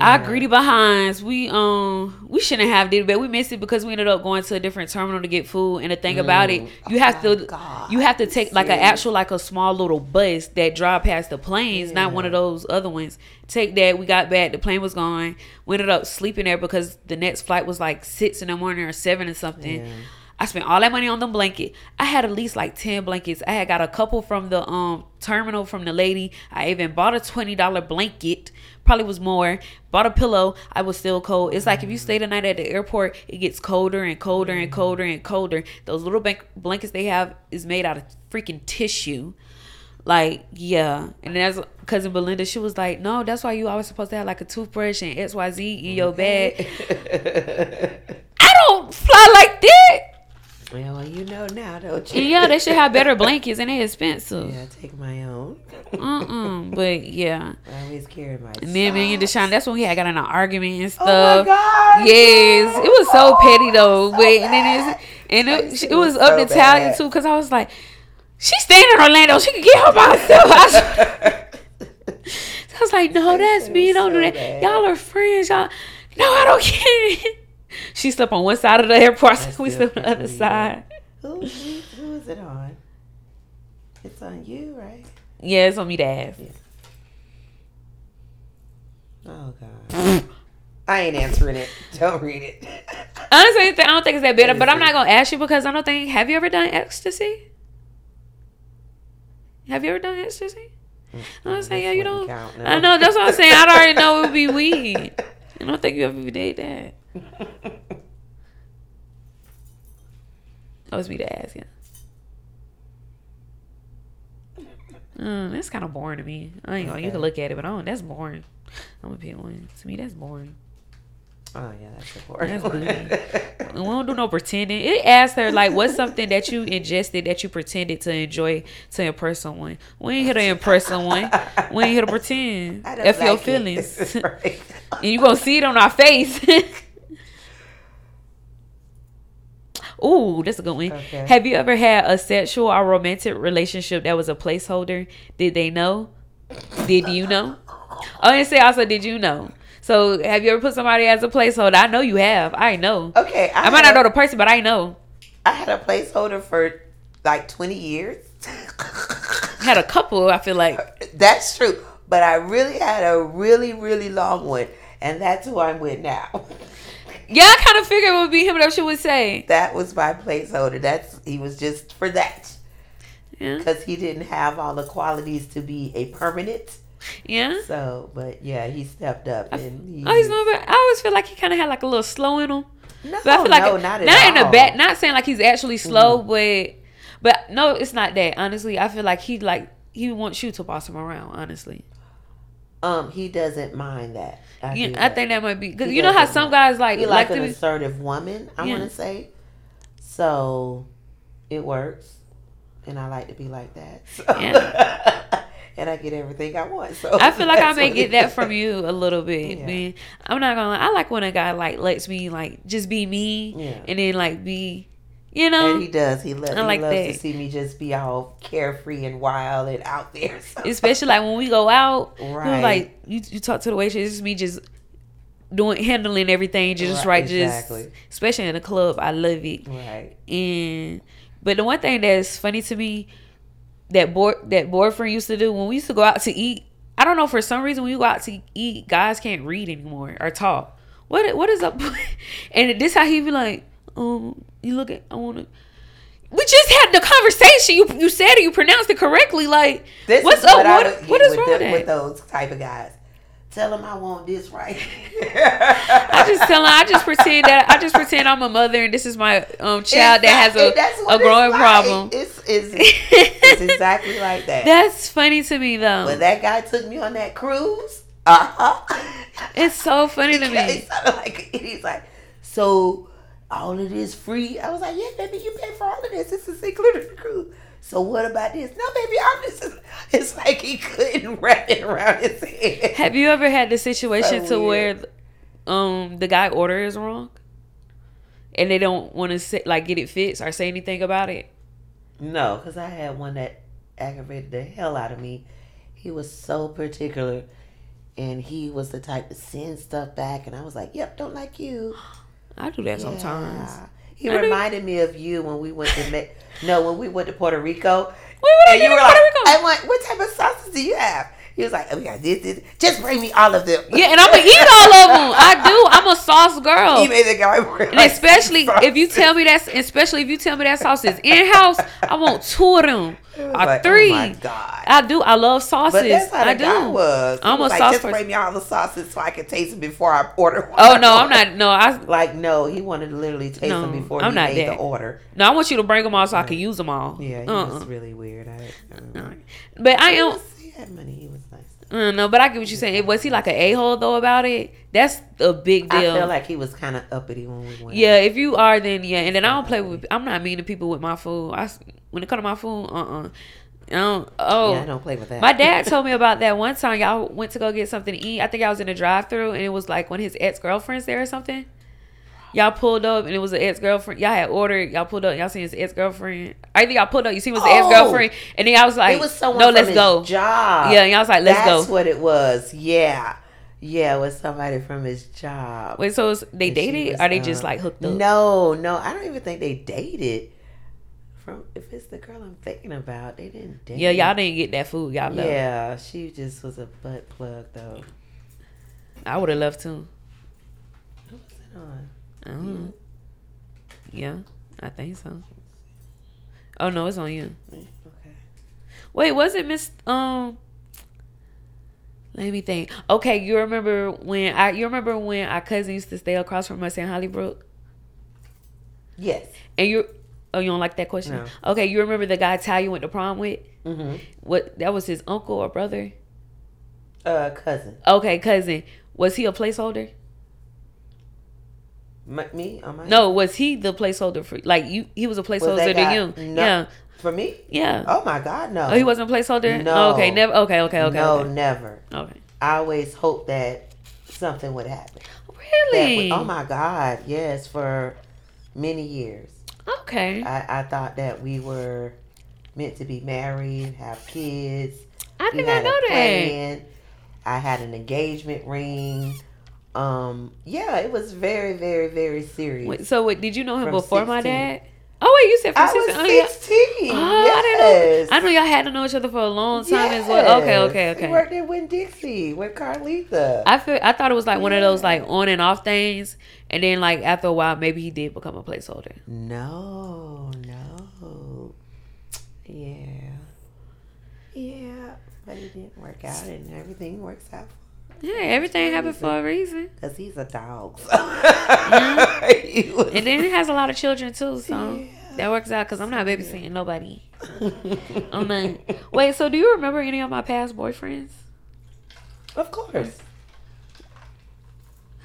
Our greedy behinds, we um we shouldn't have did it, but we missed it because we ended up going to a different terminal to get food. And the thing about it,
Mm.
you
Oh
have
my
to
God.
you have to take like an actual like a small little bus that drive past the planes, not one of those other ones. Take that. We got back. The plane was gone. We ended up sleeping there because the next flight was like six in the morning or seven or something.
Yeah.
I spent all that money on the blanket. I had at least like 10 blankets. I had got a couple from the um terminal from the lady. I even bought a $20 blanket. Probably was more. Bought a pillow. I was still cold. It's like if you stay the night at the airport, it gets colder and colder and colder and colder. Those little bank- blankets they have is made out of freaking tissue. Like, yeah. And that's cousin Belinda, she was like, No, that's why you always supposed to have like a toothbrush and XYZ in your bag. (laughs) I don't fly like that.
Well, you know now, don't you?
Yeah, they should have (laughs) better blankets and they're expensive.
Yeah, take my own.
Mm-mm. Uh-uh, (laughs) but yeah.
I always carry my.
And then me and Deshaun, that's when we had got in an argument and stuff.
Oh my god!
Yes, it was so petty oh, though. But and then it's and it, it was up to Talia too because I was like, she's staying in Orlando. She can get her by herself. I was, (laughs) I was like, no, that's me. Don't do that. Y'all are friends. Y'all. No, I don't it. (laughs) She slept on one side of the airport. So (laughs) we slept on the other side.
Who, who, who is it on? It's on you, right?
Yeah, it's on me to ask.
Oh god. I ain't answering it. (laughs) Don't read it.
Honestly, I don't think it's that bitter, but I'm not gonna ask you because I don't think. Have you ever done ecstasy? Have you ever done ecstasy? I'm saying, yeah, you don't.
Count, no.
I know that's what I'm saying. I already know it would be weed. I don't think you ever did that. (laughs) That was me to ask you. Mm, that's kind of boring to me. I ain't gonna. You can look at it, but I don't. That's boring. I'm gonna pick one. To me, that's boring.
Oh yeah, that's important.
That's (laughs) We don't do no pretending. It asked her like, "What's something that you ingested that you pretended to enjoy to impress someone?" We ain't here to impress someone. We ain't here to pretend. (laughs) F
like it.
feelings,
Right.
and you gonna see it on our face. Ooh, that's a good one.
Okay.
Have you ever had a sexual or romantic relationship that was a placeholder? Did they know? Did you know? Oh, and say also, did you know? So, have you ever put somebody as a placeholder? I know you have. I know.
Okay,
I might
had
not know the person, but I know.
I had a placeholder for like 20 years. (laughs)
Had a couple. I feel like.
That's true. But I really had a really, really long one. And that's who I'm with now. (laughs)
Yeah, I kind of figured it would be him. That she would say.
That was my placeholder. That's he was just for that.
Yeah.
Because he didn't have all the qualities to be a permanent.
Yeah.
So, but yeah, he stepped up and he.
Oh, he's moving. I always feel like he kind of had like a little slow in him.
no,
But I feel like
no, not
not in
all.
A bad. Not saying like he's actually slow, but but no, it's not that. Honestly, I feel like he like he wants you to boss him around. Honestly,
Um, he doesn't mind that. I,
you, I think that might be because you know how some guys like
He
like
like an
to be,
assertive woman. I
Yeah.
want to say, so it works, and I like to be like that. (laughs) So. (laughs) and I get everything I want. So
I feel like I (laughs) may get that from you a little bit.
Yeah.
man. I'm not gonna. lie. I like when a guy like lets me like just be me,
Yeah.
and then like be, you know,
And he does. He, lo-
I
he loves
that.
to see me just be all carefree and wild and out there. (laughs) So.
especially like when we go out.
Right.
Like you, you talk to the waitress, it's just me just doing handling everything just
Right,
right, just especially in the club. I love it.
right.
And but the one thing that's funny to me that boy that boyfriend used to do when we used to go out to eat. I don't know for some reason when you go out to eat, guys can't read anymore or talk. What what is up? (laughs) and this how he be like, um, you look at I want to. We just had the conversation. You you said it. You pronounced it correctly. Like
This
what's up?
what,
What,
would
what
get
is wrong
the-
with
those type of guys? Tell them I want this right. (laughs)
I just tell him. I just pretend that I just pretend I'm a mother and this is my um child that has. A, a
it's
growing
like.
problem.
It's, it's, it's exactly like that.
That's funny to me though.
when that guy took me on that cruise, uh huh.
It's so funny to (laughs) me.
sounded like he's like, so all of this free. I was like, yeah, baby, you pay for all of this. This is included in the cruise. So what about this? No, baby, I'm just. (laughs) It's like he couldn't (laughs) wrap it around his head.
Have you ever had the situation
So
to where um the guy order is wrong, and they don't want to say like get it fixed or say anything about it?
No, because I had one that aggravated the hell out of me. He was so particular, and he was the type to send stuff back, and I was like, "Yep, don't like you." (gasps)
I do that sometimes.
He
I do.
reminded me of you when we went to Me- no when we went to Puerto Rico.
Wait, what
And you were
Puerto
like,
Rico?
I want what type of sauces do you have? He was like, oh, yeah, this, this. just bring me all of them.
Yeah, and I'm gonna eat all of them. I do. I'm a sauce girl.
He made the guy
And
like
especially (laughs)
six
if you tell me that's, especially if you tell me that sauce is in house, I want two of them or
like, oh
three.
Oh my god.
I do. I love sauces.
But that's how
I
guy
do.
was. He
I'm
was
a
like,
sauce
just
person.
bring me all the sauces so I can taste them before I order. One.
Oh no, I'm not. No, I (laughs)
Like no, he wanted to literally taste
No,
them before
I'm
he
not
made
that.
the order.
no. I want you to bring them all so I can use them all.
Yeah, he
Uh-uh.
was really weird. I, um, I,
But I am.
he had money. He was
Uh, no, but I get what you're saying. Was he like an a hole though about it? That's a big deal.
I feel like he was kind of uppity when we went.
yeah, if you are, then yeah. And then I don't play with. I'm not mean to people with my food. I when it come to my food, uh, uh I don't. Oh,
Yeah, I don't play with that.
My dad (laughs) told me about that one time. Y'all went to go get something to eat. I think I was in a drive-through, and it was like one of his ex-girlfriends there or something. Y'all pulled up, and it was an ex-girlfriend. Y'all had ordered. Y'all pulled up. Y'all seen his ex-girlfriend. I think y'all pulled up. You seen was
Oh!
ex-girlfriend, and then I was like,
it was someone
"No,
from
let's
his
go."
Job.
Yeah, and y'all was like, "Let's
That's
go."
That's what it was. Yeah, yeah, it was somebody from his job.
Wait, so they
And
dated?
was,
or they just um, like hooked up?
No, no, I don't even think they dated. From if it's the girl I'm thinking about, they didn't date.
Yeah, y'all didn't get that food. Y'all left.
Yeah, she just was a butt plug though.
I would have loved to.
Who was it on?
I don't know. Yeah, I think so. Oh no, it's on you.
Okay.
Wait, was it Miss um let me think. Okay, you remember when I you remember when our cousin used to stay across from us in Hollybrook?
Yes.
And you oh you don't like that question?
No.
Okay, you remember the guy Talia went to prom with?
Mm-hmm.
What that was his uncle or brother?
Uh, cousin.
Okay, cousin. Was he a placeholder?
M- me my.
No, was he the placeholder for like you he was a placeholder
that
to you?
No.
Yeah.
For me?
Yeah.
Oh my God, no.
Oh, he wasn't a placeholder?
No.
okay, never okay, okay, okay.
no,
okay.
never.
okay.
I always hoped that something would happen.
Really?
would- oh my God, yes, for many years.
Okay.
I, I thought that we were meant to be married, have kids.
I did not know that.
I had an engagement ring. Um, yeah, it was very, very, very serious.
Wait, so wait, did you know him
From
before my dad? Oh wait, you said from
I was
16. Oh, yeah.
16.
Oh, I didn't know.
yes.
I know y'all had to know each other for a long time as well. Okay,
Yes.
okay,
He
okay.
worked at Winn-Dixie with Carlita
I feel I thought it was like one of those like on and off things, and then like after a while, maybe he did become a placeholder.
No, no. Yeah. Yeah. But it didn't work out and everything works out
Yeah, everything happened for a reason,
because he's a dog. So. (laughs)
Mm-hmm.
Was-
and then he has a lot of children too, so
Yeah.
that works out. Cause I'm not babysitting nobody. (laughs) I'm not. Wait, so do you remember any of my past boyfriends?
of course.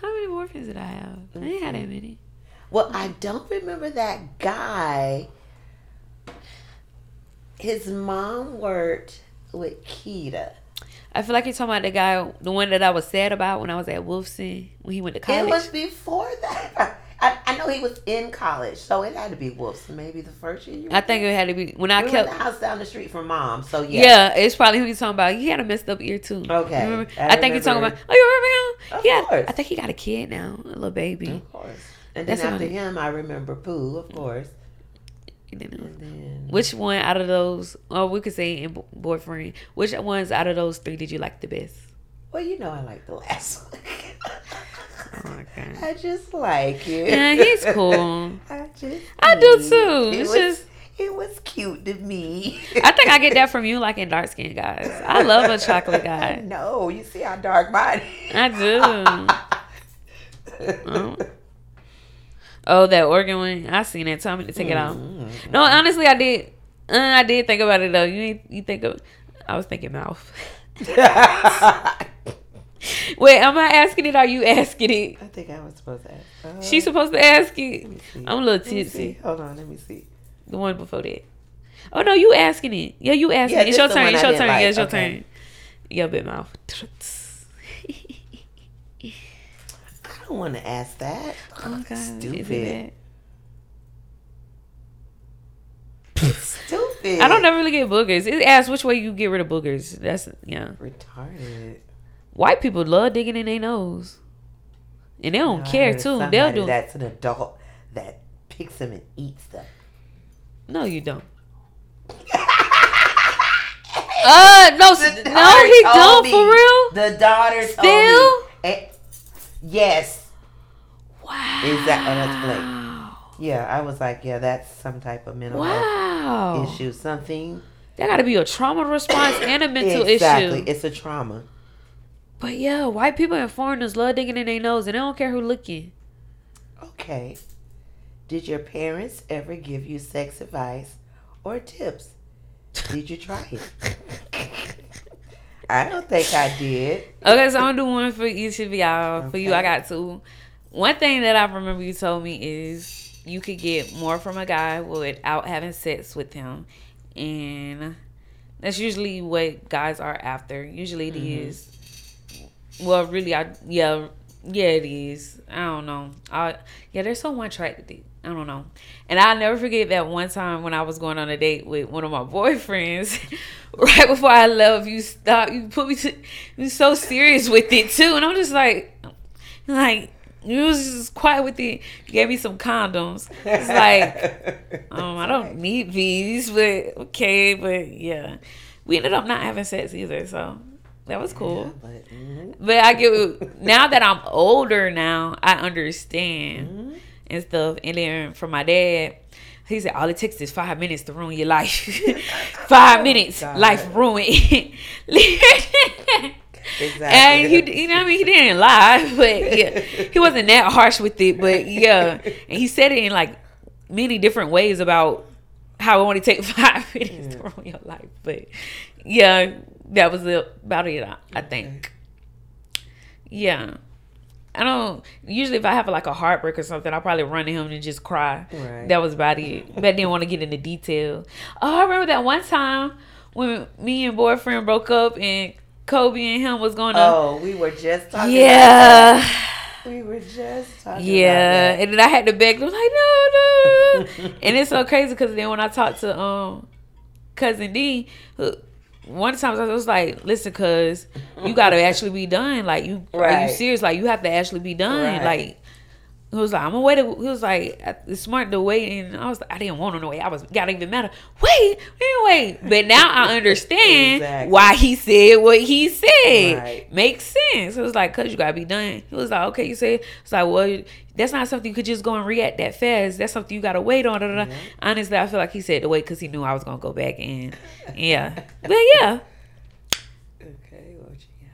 How many boyfriends did I have? I didn't have that many.
Well, I don't remember that guy. His mom worked with Keita.
I feel like you're talking about the guy, the one that I was sad about when I was at Wolfson when he went to college.
It was before that. (laughs) I, I know he was in college, so it had to be Wolfson. Maybe the first year. You
I think it had to be when I
we
kept.
the house down the street from mom. So yeah.
Yeah. it's probably who you're talking about. He had a messed up ear too.
Okay,
remember?
I
I, think you're talking about. Oh, you remember him?
Of
yeah.
course.
I think he got a kid now, a little baby.
Of course. And
That's
then after him, I remember Pooh, of course.
And then-
And then
Which one out of those, or we could say in boyfriend, which ones out of those three did you like the best?
well, you know, I like the last (laughs) one.
Oh my god.
I just like it.
Yeah, he's (laughs) cool.
I just.
I do too.
It
It's
was,
just-
it was cute to me.
I think I get that from you, like in dark skinned guys. I love a chocolate (laughs) guy.
No, You see how dark mine.
I do. Oh. Oh, that organ one. I seen it. Tell me to take it out.
Mm.
No, honestly, I did. Uh, I did think about it though. You you think of? I was thinking mouth. (laughs) Wait, am I asking it? Or are you asking it?
I think I was supposed to ask. Uh,
She's supposed to ask it.
let me see.
I'm a little tipsy.
Hold on, let me see.
The one before that. Oh no, you asking it? Yeah, you asking
Yeah,
it. It's your turn. It's your turn.
like.
Yeah, it's your
Okay.
turn. Your bit mouth.
I don't want to ask that.
Oh God,
Stupid. Stupid.
I don't never really get boogers. It asks which way you get rid of boogers. That's yeah.
Retarded.
White people love digging in their nose, and they don't
No,
care too. They'll do.
That's an adult that picks them and eats them.
No, you don't. (laughs) Uh, no, the no, he don't me, for real.
The daughter still. Yes. Wow. Is that? Oh, that's Blake. Yeah, I was like, yeah, that's some type of mental wow. health issue. Something.
That got to be a trauma response and a mental (coughs)
exactly.
issue. Exactly.
It's a trauma.
But yeah, white people and foreigners love digging in their nose, and they don't care who looking.
Okay. Did your parents ever give you sex advice or tips? Did you try it? (laughs) I don't think I did.
Okay, so I'm gonna do one for each of y'all. Okay. For you, I got two. One thing that I remember you told me is you could get more from a guy without having sex with him, and that's usually what guys are after. Usually, it mm-hmm. is well, really, I yeah, yeah, it is. I don't know. I yeah, there's so much attracted. I don't know. And I'll never forget that one time when I was going on a date with one of my boyfriends. (laughs) right before I left, you stopped. You put me to. You so serious with it too, and I'm just like, like you was just quiet with it. You gave me some condoms. It's like, (laughs) um, I don't need these, but okay, but yeah, we ended up not having sex either. So that was cool. Yeah, but, mm-hmm. but, I get now that I'm older now, I understand mm-hmm. And stuff. And then from my dad, he said all it takes is five minutes to ruin your life. (laughs) five oh, minutes, God. life ruined. Exactly. (laughs) And he, you know, I mean, he didn't lie, (laughs) but yeah, he wasn't that harsh with it. But yeah, and he said it in like many different ways about how it only take five minutes yeah. to ruin your life. But yeah, that was about it. I, think. Yeah. I don't usually if I have like a heartbreak or something, I'll probably run to him and just cry. Right. That was about it. But I didn't want to get into detail. Oh, I remember that one time when me and boyfriend broke up and Kobe and him was going to
Oh, we were just talking Yeah. We were just talking
Yeah. And then I had to beg them like, no, no. (laughs) and it's so crazy because then when I talked to um cousin D, one time I was like, listen, cuz you gotta actually be done. Like you right. are you serious? Like you have to actually be done. Right. Like he was like, I'm gonna wait. He was like, it's smart to wait, and I was, like, I didn't want him to wait. I was, gotta even matter. Wait, wait, wait. But now I (laughs) understand exactly. why he said what he said. Right. Makes sense. It was like, cause you gotta be done. He was like, okay, you say. It's like, well, that's not something you could just go and react that fast. That's something you gotta wait on. Mm-hmm. Honestly, I feel like he said to wait because he knew I was gonna go back and yeah. but yeah. Okay, what you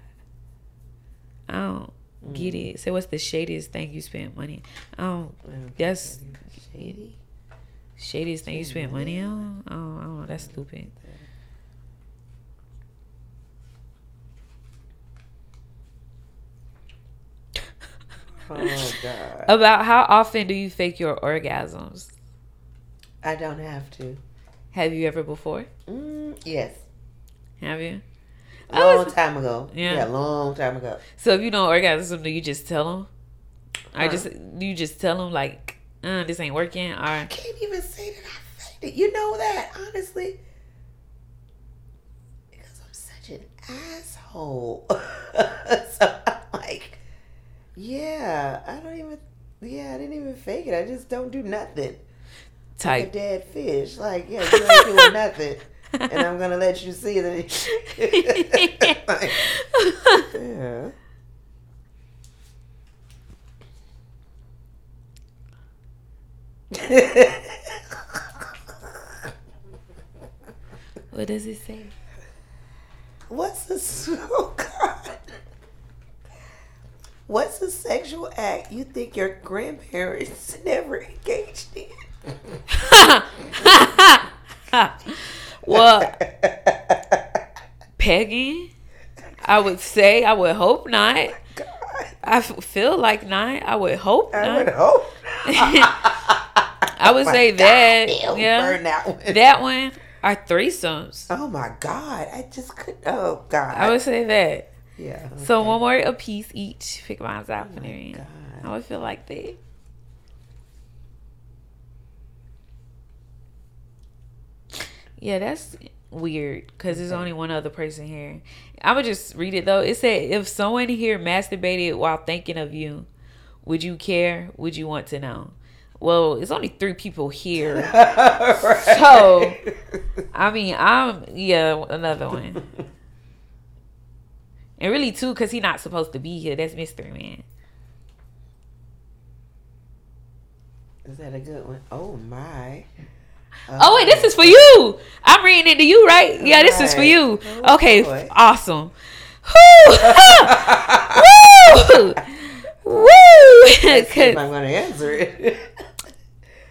got? I don't mm. get it. So what's the shadiest thing you spent money? On? Oh, that's shady. Shadiest thing you spent money on? Oh, I don't know. That's stupid. Oh God. About how often do you fake your orgasms?
I don't have to.
Have you ever before?
Mm, yes.
Have you?
A long was, time ago. Yeah. yeah, long time ago.
So if you don't orgasm, do you just tell them? Or just you just tell them like, uh, this ain't working? Or I
can't even say that I faked it. You know that honestly, because I'm such an asshole. (laughs) so I'm like, yeah, I don't even. Yeah, I didn't even fake it. I just don't do nothing. Type like a dead fish. Like yeah, you ain't doing nothing and I'm gonna let you see that. (laughs) yeah.
what does it say?
What's the (laughs) God? What's a sexual act you think your grandparents (laughs) never engaged in? (laughs)
Well, Peggy, I would say, I would hope not. Oh god. I feel like not. I would hope not. I not. would hope. (laughs) I would oh say that. Damn, yeah, that one. That one are threesomes.
Oh my god! I just could. Oh god!
I would say that. Yeah. Okay. So one more a piece each. Pick mine out oh for there. I would feel like that. Yeah, that's weird because there's only one other person here. I would just read it though. It said, if someone here masturbated while thinking of you, would you care? Would you want to know? well, it's only three people here. (laughs) right. So, I mean, I'm yeah, another one. (laughs) and really too, because he's not supposed to be here. That's Mystery Man.
Is that a good one? Oh my.
Uh, oh wait, this is for you. I'm reading it to you, right? Yeah, right. this is for you. Oh, okay, boy. awesome. Woo! (laughs) Woo! (laughs) (laughs)
I'm gonna answer it.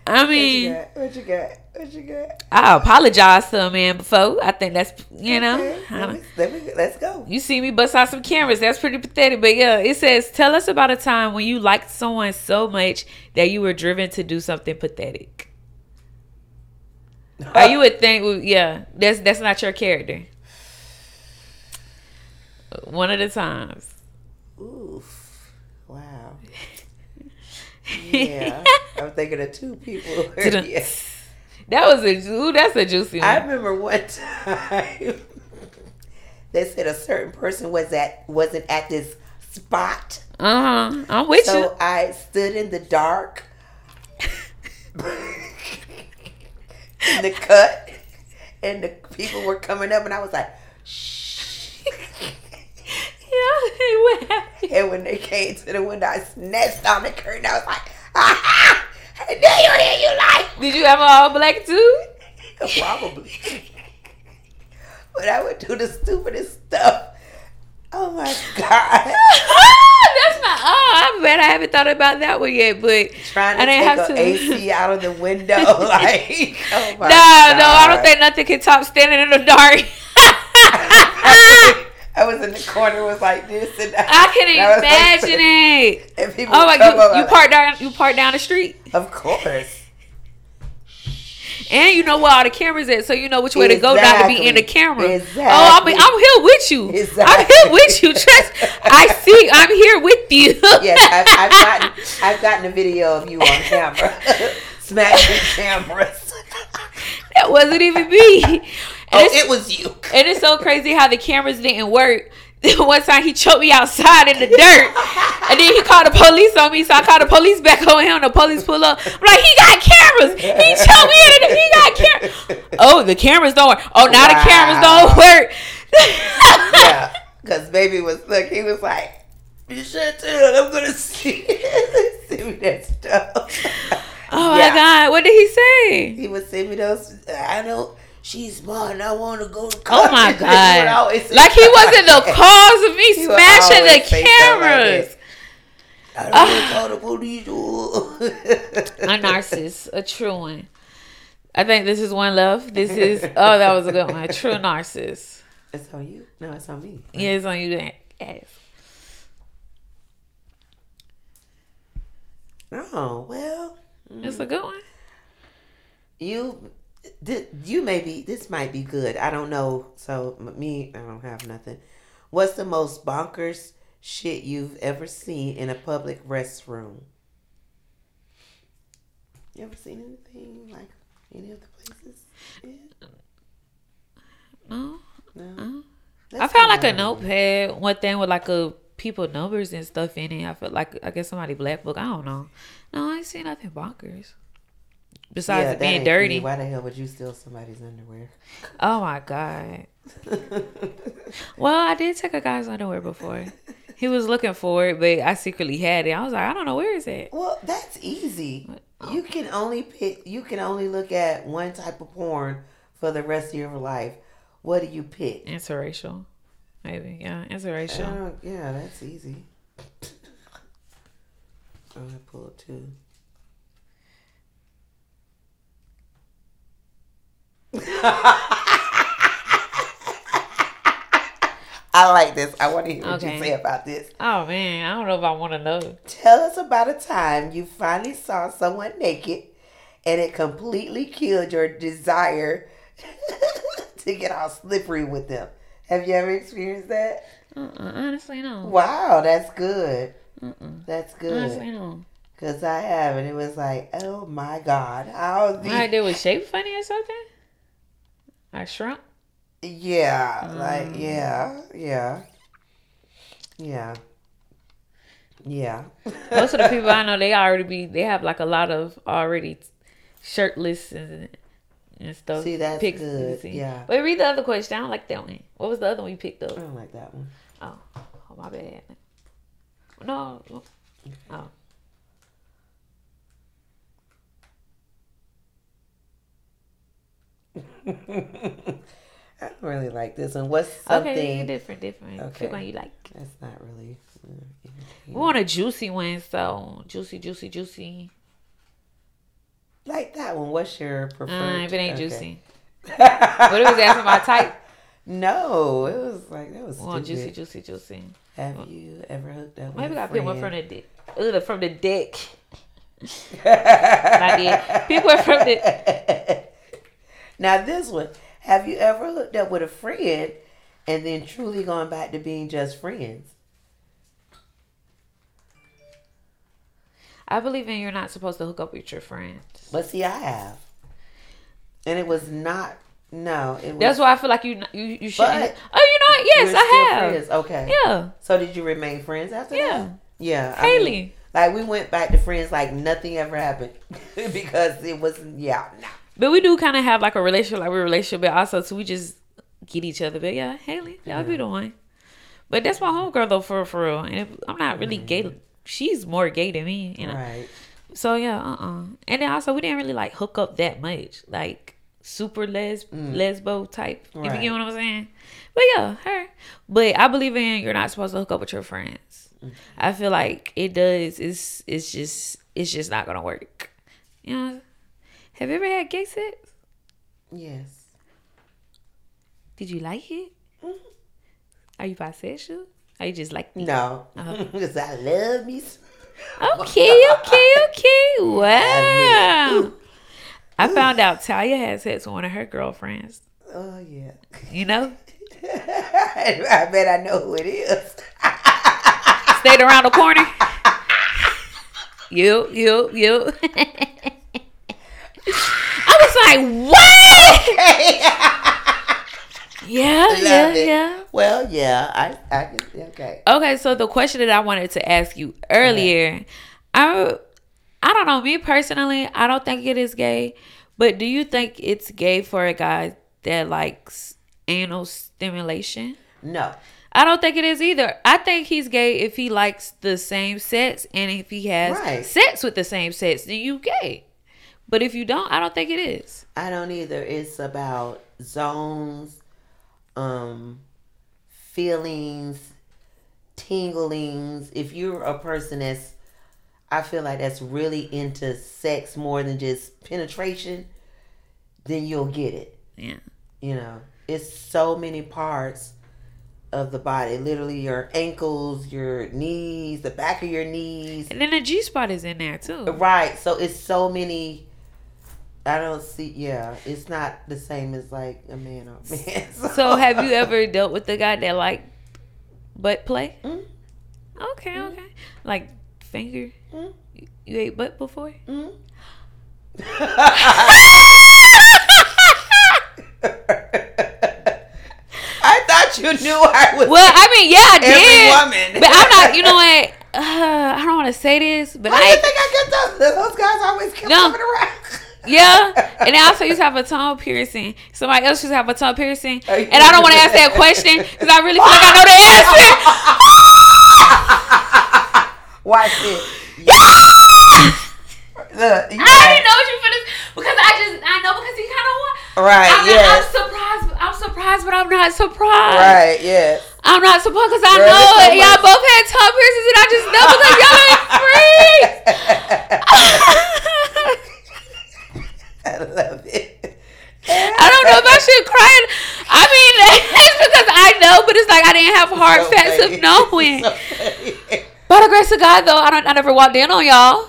I mean,
what you got? What you got? What you got?
I apologize to a man before. I think that's you know.
Okay. Let me, let's go.
You see me bust out some cameras. That's pretty pathetic. But yeah, it says, tell us about a time when you liked someone so much that you were driven to do something pathetic. Uh, or you would think, yeah, that's that's not your character. One of the times.
Oof! Wow. (laughs) yeah, I'm thinking of two people. (laughs) yes.
That was a ooh, that's a juicy one.
I remember one (laughs) time they said a certain person was at wasn't at this spot.
Uh huh. I'm with
so
you.
So I stood in the dark in the cut, and the people were coming up, and I was like, "Shh."
Yeah, what happened?
And when they came to the window, I snatched on the curtain. I was like, "Ah!" Then you hear you like.
Did you have all black too? (laughs)
Probably. but I would do the stupidest stuff. Oh my god. (laughs)
That's not. Oh, I'm glad I haven't thought about that one yet. But
trying to I didn't have to AC out of the window, (laughs) like. Oh
my no, god. no, I don't think nothing can top standing in the dark.
I was in the corner was like this and
I can not imagine like, (laughs) it. And people oh my you, you park down you park down the street?
Of course.
And you know where all the cameras at, so you know which way exactly. to go not to be in the camera. Exactly. Oh, I'm, I'm here with you. Exactly. I'm here with you. Trust. I (laughs) see. I'm here with you.
yes, I've, I've, gotten I've gotten a video of you on camera, (laughs) smashing cameras.
that wasn't even me.
And oh, it was you.
And it's so crazy how the cameras didn't work. (laughs) One time he choked me outside in the dirt, and then he called the police on me. So I called the police back on him. The police pull up. I'm like, he got cameras. He choked me in the. He got cameras. Oh, the cameras don't work. Oh, now wow. the cameras don't work.
yeah, (laughs) because baby was look. He was like, "You should too. I'm gonna see, (laughs) see me that stuff."
Oh yeah. my god, what did he say?
He would send me those. I know she's smart and I want to go to
college. Oh my (laughs) god! like he wasn't the (laughs) cause of me smashing the cameras.
I don't uh, call the police. (sighs)
a narcissist, a true one. I think this is one love. This is oh, that was a good one. A true narcissist.
It's on you. No, it's on me.
Yeah, it's on you. Yes.
Oh well.
It's a good one.
You this, you may be this might be good. I don't know. So me, I don't have nothing. What's the most bonkers shit you've ever seen in a public restroom? You ever seen anything like any of the places? Yeah.
No. No. I found like a notepad, one thing with like a people numbers and stuff in it. I felt like I guess somebody black book. I don't know. No, I ain't seen nothing bonkers. Besides yeah, it being dirty.
Why the hell would you steal somebody's underwear?
Oh my god. well, I did take a guy's underwear before. He was looking for it, but I secretly had it. I was like, I don't know where is it.
Well, that's easy. You can only pick. You can only look at one type of porn for the rest of your life. What do you pick?
Interracial, maybe. Yeah, interracial.
Uh, yeah, that's easy. I'm gonna pull two. (laughs) I like this. I want to hear what okay. you say about this.
Oh man, I don't know if I want to know.
Tell us about a time you finally saw someone naked and it completely killed your desire (laughs) to get all slippery with them. Have you ever experienced that?
Uh-uh, honestly, no.
Wow, that's good. Uh-uh. That's good. Honestly, no. Cause I have, and it was like, oh my god, how?
Why they was shape funny or something? I shrunk.
Yeah, um, like yeah, yeah, yeah. Yeah. (laughs)
Most of the people I know, they already be they have like a lot of already shirtless and and stuff.
See, that's
pics
good.
see.
Yeah.
But read the other question. I don't like that one. What was the other one you picked up?
I don't like that one.
Oh, oh my bad. No. Oh.
I don't really like this one. What's something
Okay, different, different.
Okay.
Pick one you like.
that's not really uh,
We want a juicy one, so juicy, juicy, juicy.
like that one? What's your preferred?
Uh, if it ain't
okay.
juicy. But it was asking my (laughs) type.
no, it was like that was
We want
stupid.
juicy, juicy, juicy.
Have you ever hooked up?
Maybe
with
I (laughs) pick one from the dick. Ugh, (laughs) from the dick. I did. Pick one from the.
Now this one, have you ever hooked up with a friend and then truly gone back to being just friends?
I believe in you're not supposed to hook up with your friends.
But see, I have, and it was not. No, it was.
That's why I feel like you you you shouldn't. Oh, you know what? Yes, I have.
friends. Okay.
Yeah,
So did you remain friends after
Yeah.
that? Yeah. I mean,
Haley.
like we went back to friends like nothing ever happened (laughs) because it was yeah no.
But we do kind of have like a relationship, like we're a relationship, but also so we just get each other. But yeah, Haley, that'll be the one. But that's my homegirl though, for for real. And if, I'm not really gay. She's more gay than me, you know.
right.
So yeah, uh uh And then also we didn't really like hook up that much. Like super les lesbo type. If you get what I'm saying. But yeah, her. But I believe in you're not supposed to hook up with your friends. I feel like it does it's it's just it's just not gonna work. You know? Have you ever had gay sex?
Yes.
Did you like it? Are you bisexual? Are you just like me?
No.
Uh-huh. (laughs)
Because I love me. (laughs)
Okay, okay, (laughs) okay. Wow. I found out Talia had sex with one of her girlfriends.
Oh yeah.
You know?
I bet I know who it is.
Stayed around the corner. You, you, you. I was like, what? (laughs) (laughs) Yeah,
Love
yeah,
it.
yeah.
Well, yeah. I I can okay.
Okay, so the question that I wanted to ask you earlier, I I don't know, me personally, I don't think it is gay, but do you think it's gay for a guy that likes anal stimulation?
No.
I don't think it is either. I think he's gay if he likes the same sex and if he has
Right.
sex with the same sex, then you gay. But if you don't, I don't think it is.
I don't either. It's about zones, um, feelings, tinglings. If you're a person that's, I feel like that's really into sex more than just penetration, then you'll get it.
Yeah.
You know, it's so many parts of the body. Literally, your ankles, your knees, the back of your knees.
And then the G spot is in there too.
Right. So it's so many. I don't see. Yeah, it's not the same as like a man or a man. (laughs)
So have you ever dealt with the guy that like butt play?
Mm.
Okay, okay. Like finger.
Mm.
You- You ate butt before?
Mm. (laughs) I thought you knew I was.
Well, I mean, yeah, I did.
Woman.
But I'm not. You know what? Uh, I don't want to say this, but
do
I
you think I get those? Those guys always kept
No.
coming around. (laughs)
Yeah, and I also used to have a tongue piercing. Somebody else used to have a tongue piercing, and I don't want to ask that question because I really feel like I know the answer. (laughs)
Watch it. Look,
I didn't know what you finished because I just I know because he kind of won.
Right,
I mean,
yes.
I'm surprised. I'm surprised, but I'm not surprised.
Right, Yeah.
I'm not surprised because I
Girl,
know
so
y'all
much-
both had tongue piercings, and I just know because y'all ain't (laughs) freaks. (laughs) (laughs)
I love it.
I don't know if I should cry. I mean, (laughs) it's because I know, but it's like I didn't have hard
So
facts
funny.
of (laughs) knowing.
So.
By the grace of God, though, I don't. I never walked in on y'all.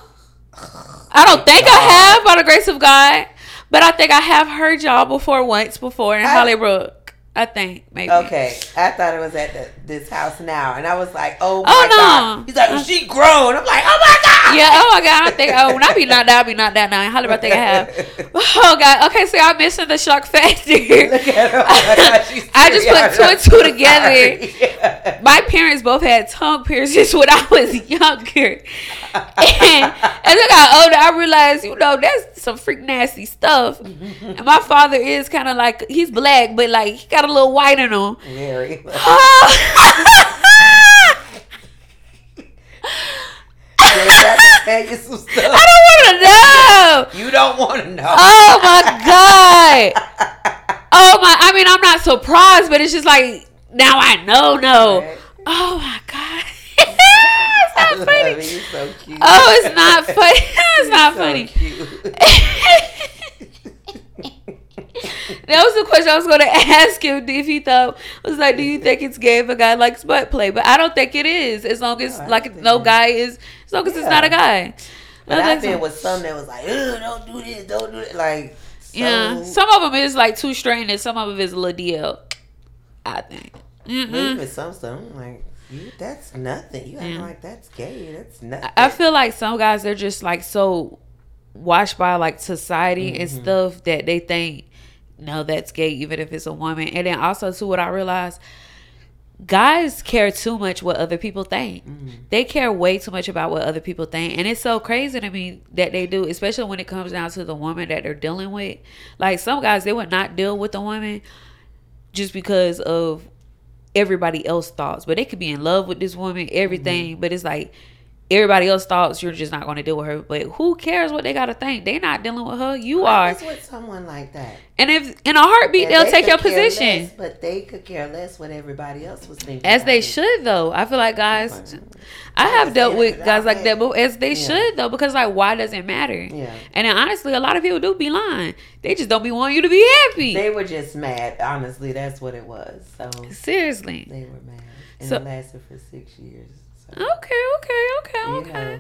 I don't oh think I have, by the grace of God, but I think I have heard y'all before once before in
I-
Hollybrook. I think maybe.
Okay, I thought it was at the, this house now, and I was like, "Oh, oh my
Oh, no.
god!" He's like, well, "She grown." I'm like, "Oh my god!"
Yeah. Oh my God. I think. Oh, when I be knocked out, I be knocked out now. How do I think I have. Oh God. Okay. So y'all missing the shock factor.
Look at her. Oh my God, she's
I just put two and two together. (laughs)
Yeah.
My parents both had tongue piercings when I was younger. And as I got older, I realized, you know, that's some freak nasty stuff. And my father is kind of like, he's black, but like, he got a little white in him.
Very. They got to tell you some stuff. (laughs)
I don't want to know.
You don't want to know.
Oh my god. Oh my. I mean, I'm not surprised, but it's just like now I know. No.
Right.
Oh my god. (laughs) (laughs) it's
I
not
love
funny.
it. You're so cute.
Oh, it's not (laughs) funny. it's not
So
funny.
cute.
That was the question I was going to ask him if he thought was like, do you think it's gay if a guy likes butt play? But I don't think it is, as long as
No,
like no
it
guy is, as long as it's not a guy.
But
I
I've
think
been
so.
with some that was like, don't do this, don't do it. Like, so,
yeah, some of them is like too straight, and some of them is a little DL. I think. Mm-mm.
even some stuff, I'm like, you, that's nothing. You act
Yeah.
like that's gay. That's nothing.
I feel like some guys they're just like so washed by like society and
Mm-hmm.
stuff that they think no that's gay even if it's a woman and then also too what i realized guys care too much what other people think
Mm-hmm.
they care way too much about what other people think and it's so crazy to me that they do especially when it comes down to the woman that they're dealing with like some guys they would not deal with the woman just because of everybody else thoughts. But they could be in love with this woman mm-hmm. everything but it's like everybody else thoughts you're just not going to deal with her. But who cares what they got to think? They're not dealing with her. You
I
are.
with someone like that.
and if in a heartbeat
And
they'll
they
take your position
less, but they could care less what everybody else was thinking.
as they
it.
should though. I feel like guys i have dealt with guys like that but as they
Yeah.
should though because like why does it matter
Yeah.
and then honestly a lot of people do be lying they just don't be wanting you to be happy
They were just mad. Honestly, that's what it was. So
seriously
they were mad, and
So-
it lasted for six years. So,
okay okay okay
you
okay
know,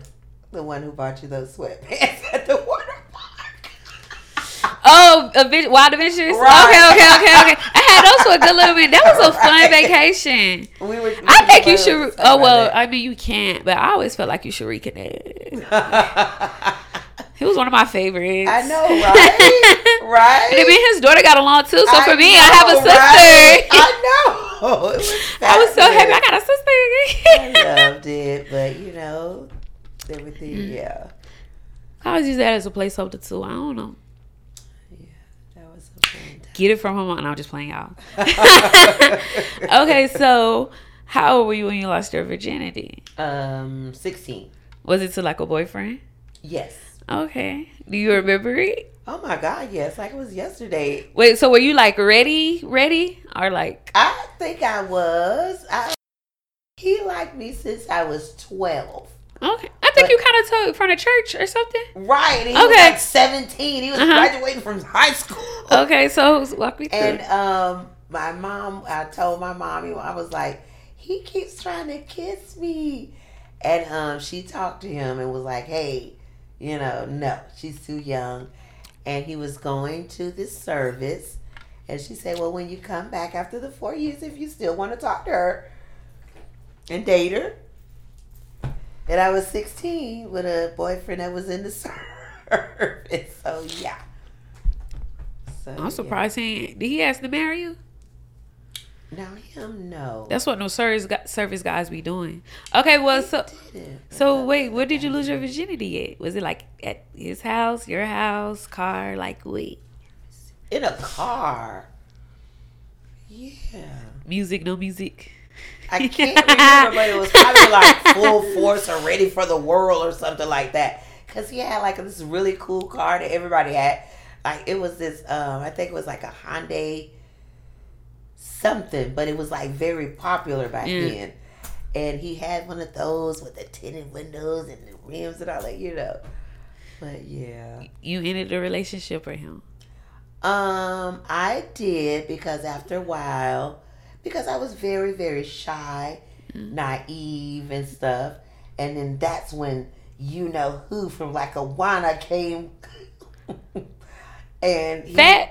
the one who bought you those sweatpants (laughs) at the water park.
Oh, Aven- Wild Adventures.
Right.
Okay, okay, okay, okay. (laughs) I for a good little minute. That was a (laughs) fun vacation.
We were. we
I think you should. Oh well. I mean you can't, but I always felt like you should reconnect. (laughs) He was one of my favorites.
I know, right? Right? (laughs)
And then me and his daughter got along too. So for me, I
know,
have a sister.
right? I know. Was,
I was so happy I got a sister.
I loved it, but you know, everything.
Mm.
Yeah,
I always use that as a placeholder too. I don't know.
that was so fun.
Get it from her mom. No, I'm just playing y'all. (laughs) (laughs) okay, so how old were you when you lost your virginity?
Um, sixteen.
Was it to like a boyfriend?
Yes.
Okay. Do you remember it?
Oh my God! Yes, like it was yesterday.
Wait, so were you like ready, ready, or like?
I think I was. I, he liked me since I was twelve.
Okay, I think
But-
you kind of told from the church or something.
Right. He was
Okay.
like seventeen. He was
Uh-huh.
graduating from high school.
Okay, so walk me through.
And um, my mom, I told my mom, I was like, he keeps trying to kiss me, and um, she talked to him and was like, hey, you know, no, she's too young, and he was going to this service, and she said, well, when you come back after the four years, if you still want to talk to her and date her. And I was 16 with a boyfriend that was in the (laughs) service. So, yeah. So,
I'm
yeah.
surprised he did he ask to marry you?
Now him no.
That's what no service service guys be doing. Okay, well, so so wait, where did you lose your virginity at? Was it like at his house, your house, car? Like wait,
in a car. Yeah.
music, no music.
I (laughs) can't remember, but it was probably like full force or ready for the world or something like that. Cause he had like this really cool car that everybody had. Like it was this, um, I think it was like a Hyundai something, but it was like very popular back
Yeah.
then. And he had one of those with the tinted windows and the rims and all that, you know. But yeah.
You ended the relationship or him?
Um, I did because after a while, because I was very, very shy, naive and stuff, and then that's when you know who from like Awana came, (laughs) and he-
Fat?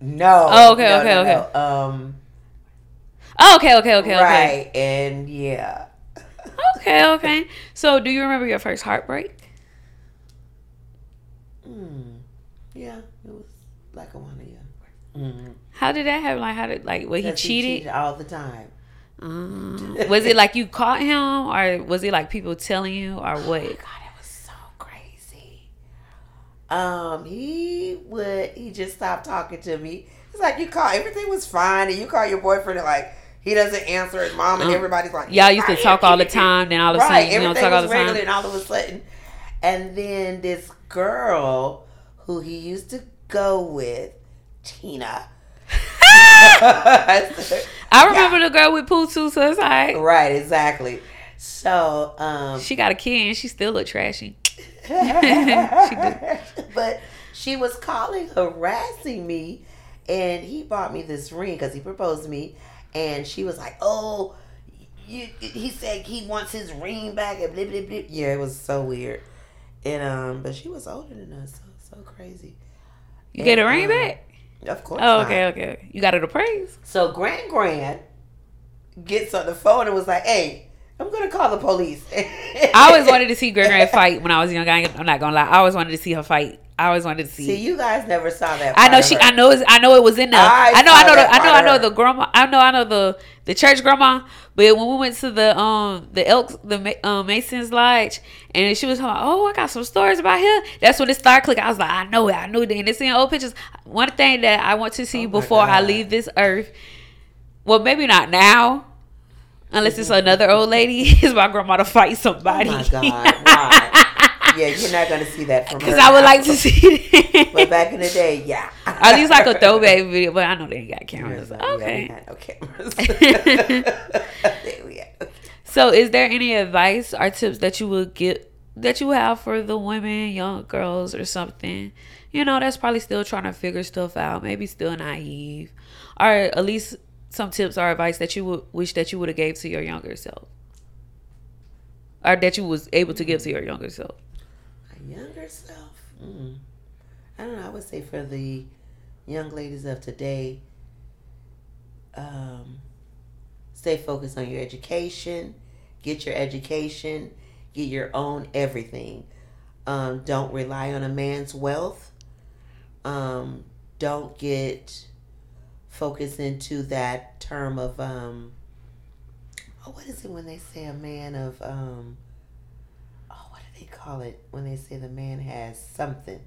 No.
Oh, okay,
no,
okay,
no,
okay.
no. Um,
Oh, okay, okay, okay, okay.
right, and yeah,
Okay, okay. So, do you remember your first heartbreak?
mm, yeah, it was like Awana, yeah. Mm.
How did that happen? Like, how did like? Well, he cheated.
all the time.
Um, was it like you caught him, or was it like people telling you, or what?
God, it was so crazy. Um, he would he just stopped talking to me. It's like you call everything was fine, and you call your boyfriend and like he doesn't answer his mom, and
Um,
everybody's like,
Y'all
"He's
used to talk all the time, then all of a
Right,
sudden you don't talk all the time.
regular, and all of a sudden, and then this girl who he used to go with, Tina.
I remember the girl with poo too, so it's like
Right, exactly. So, um,
she got a kid and she still look trashy. (laughs)
but she was calling, harassing me, and he bought me this ring because he proposed to me, and she was like, "Oh, you." He said he wants his ring back, and blah blah blah. Yeah, it was so weird, and um, but she was older than us, so so crazy.
You get a ring
um,
back?
Of course.
Oh,
not.
okay, okay. You got it appraised?
So Grand Grand gets on the phone and was like, "Hey, I'm gonna call the police."
I always wanted to see Grand Grand fight when I was young. I'm not gonna lie. I always wanted to see her fight. I always wanted to see.
See, you guys never saw that.
I know she. I know. I know it was in there.
I
I, know. I know. The, I know. I know the grandma. I know. I know the the church grandma. But when we went to the um the Elks the um, Masons Lodge and she was like, oh, I got some stories about him. That's when it started clicking. I was like, I know it. I knew it. And it's in old pictures. One thing that I want to see
Oh
before I leave this earth. Well, maybe not now. Unless it's another old lady, (laughs) is my grandma to fight
Oh
somebody.
my God! Why? Yeah, you're not gonna see that from.
Because I would
now.
like to see that.
But back in the day, yeah.
At least like a throwback video, but I know they ain't got cameras. Okay.
had no cameras. (laughs) There we go.
So, is there any advice or tips that you would get that you have for the women, young girls, or something? You know, that's probably still trying to figure stuff out, maybe still naive, or at least some tips or advice that you would wish that you would have gave to your younger self, or that you was able to give to your younger self.
My younger self. Mm. I don't know. I would say for the young ladies of today, um, stay focused on your education. Get your education. Get your own everything. Um, don't rely on a man's wealth. Um, don't get focused into that term of um, oh, what is it when they say a man of um, oh, what do they call it when they say the man has something?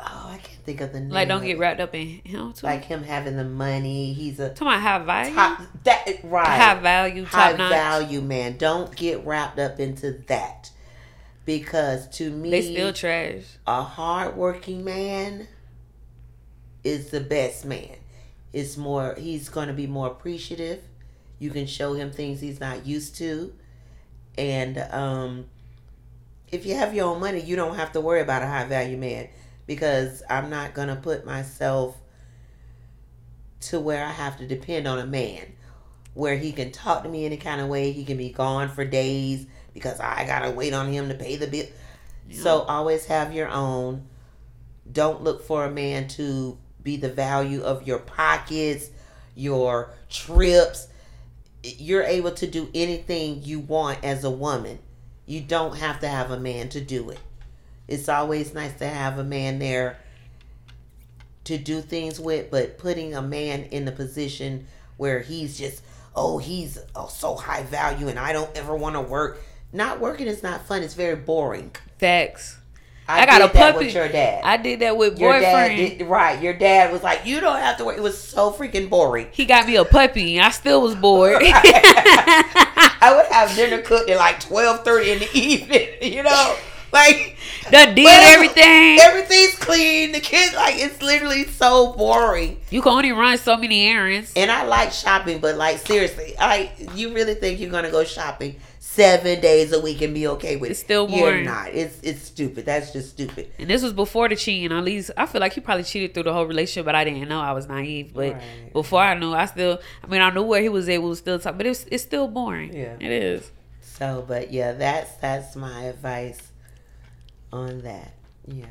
Oh, I can't think of the name.
Like, don't get wrapped up in him. Too.
like him having the money. He's a
talking about high value,
top that right
high value,
high
notch.
value man. Don't get wrapped up into that because to me,
They still trash.
a hardworking man is the best man. It's more. He's going to be more appreciative. You can show him things he's not used to, and um, if you have your own money, you don't have to worry about a high value man because I'm not going to put myself to where I have to depend on a man where he can talk to me any kind of way. He can be gone for days because I got to wait on him to pay the bill. So always have your own. Don't look for a man to be the value of your pockets, your trips. You're able to do anything you want as a woman. You don't have to have a man to do it. It's always nice to have a man there to do things with, but putting a man in the position where he's just, oh, he's oh, so high value and I don't ever want to work. Not working is not fun. It's very boring.
Facts.
I,
I got a puppy.
with your dad.
I did that with
your dad
boyfriend.
did right. Your dad was like, you don't have to work. It was so freaking boring.
He got me a puppy, and I still was bored. (laughs) (laughs)
I would have dinner cooked at like twelve thirty in the (laughs) evening. You know, like
Done did everything.
Everything's clean. The kids like it's literally so boring.
You can only run so many errands.
And I like shopping, but like seriously, I you really think you're gonna go shopping seven days a week and be okay with
It's
it?
still
You're
boring.
not. It's it's stupid. That's just stupid.
And this was before the cheating. At least I feel like he probably cheated through the whole relationship, but I didn't know. I was naive. But
Right.
before I knew, I still. I mean, I knew where he was able to still talk, but it's it's still boring.
Yeah.
it is.
So, but yeah, that's that's my advice on that. Yeah.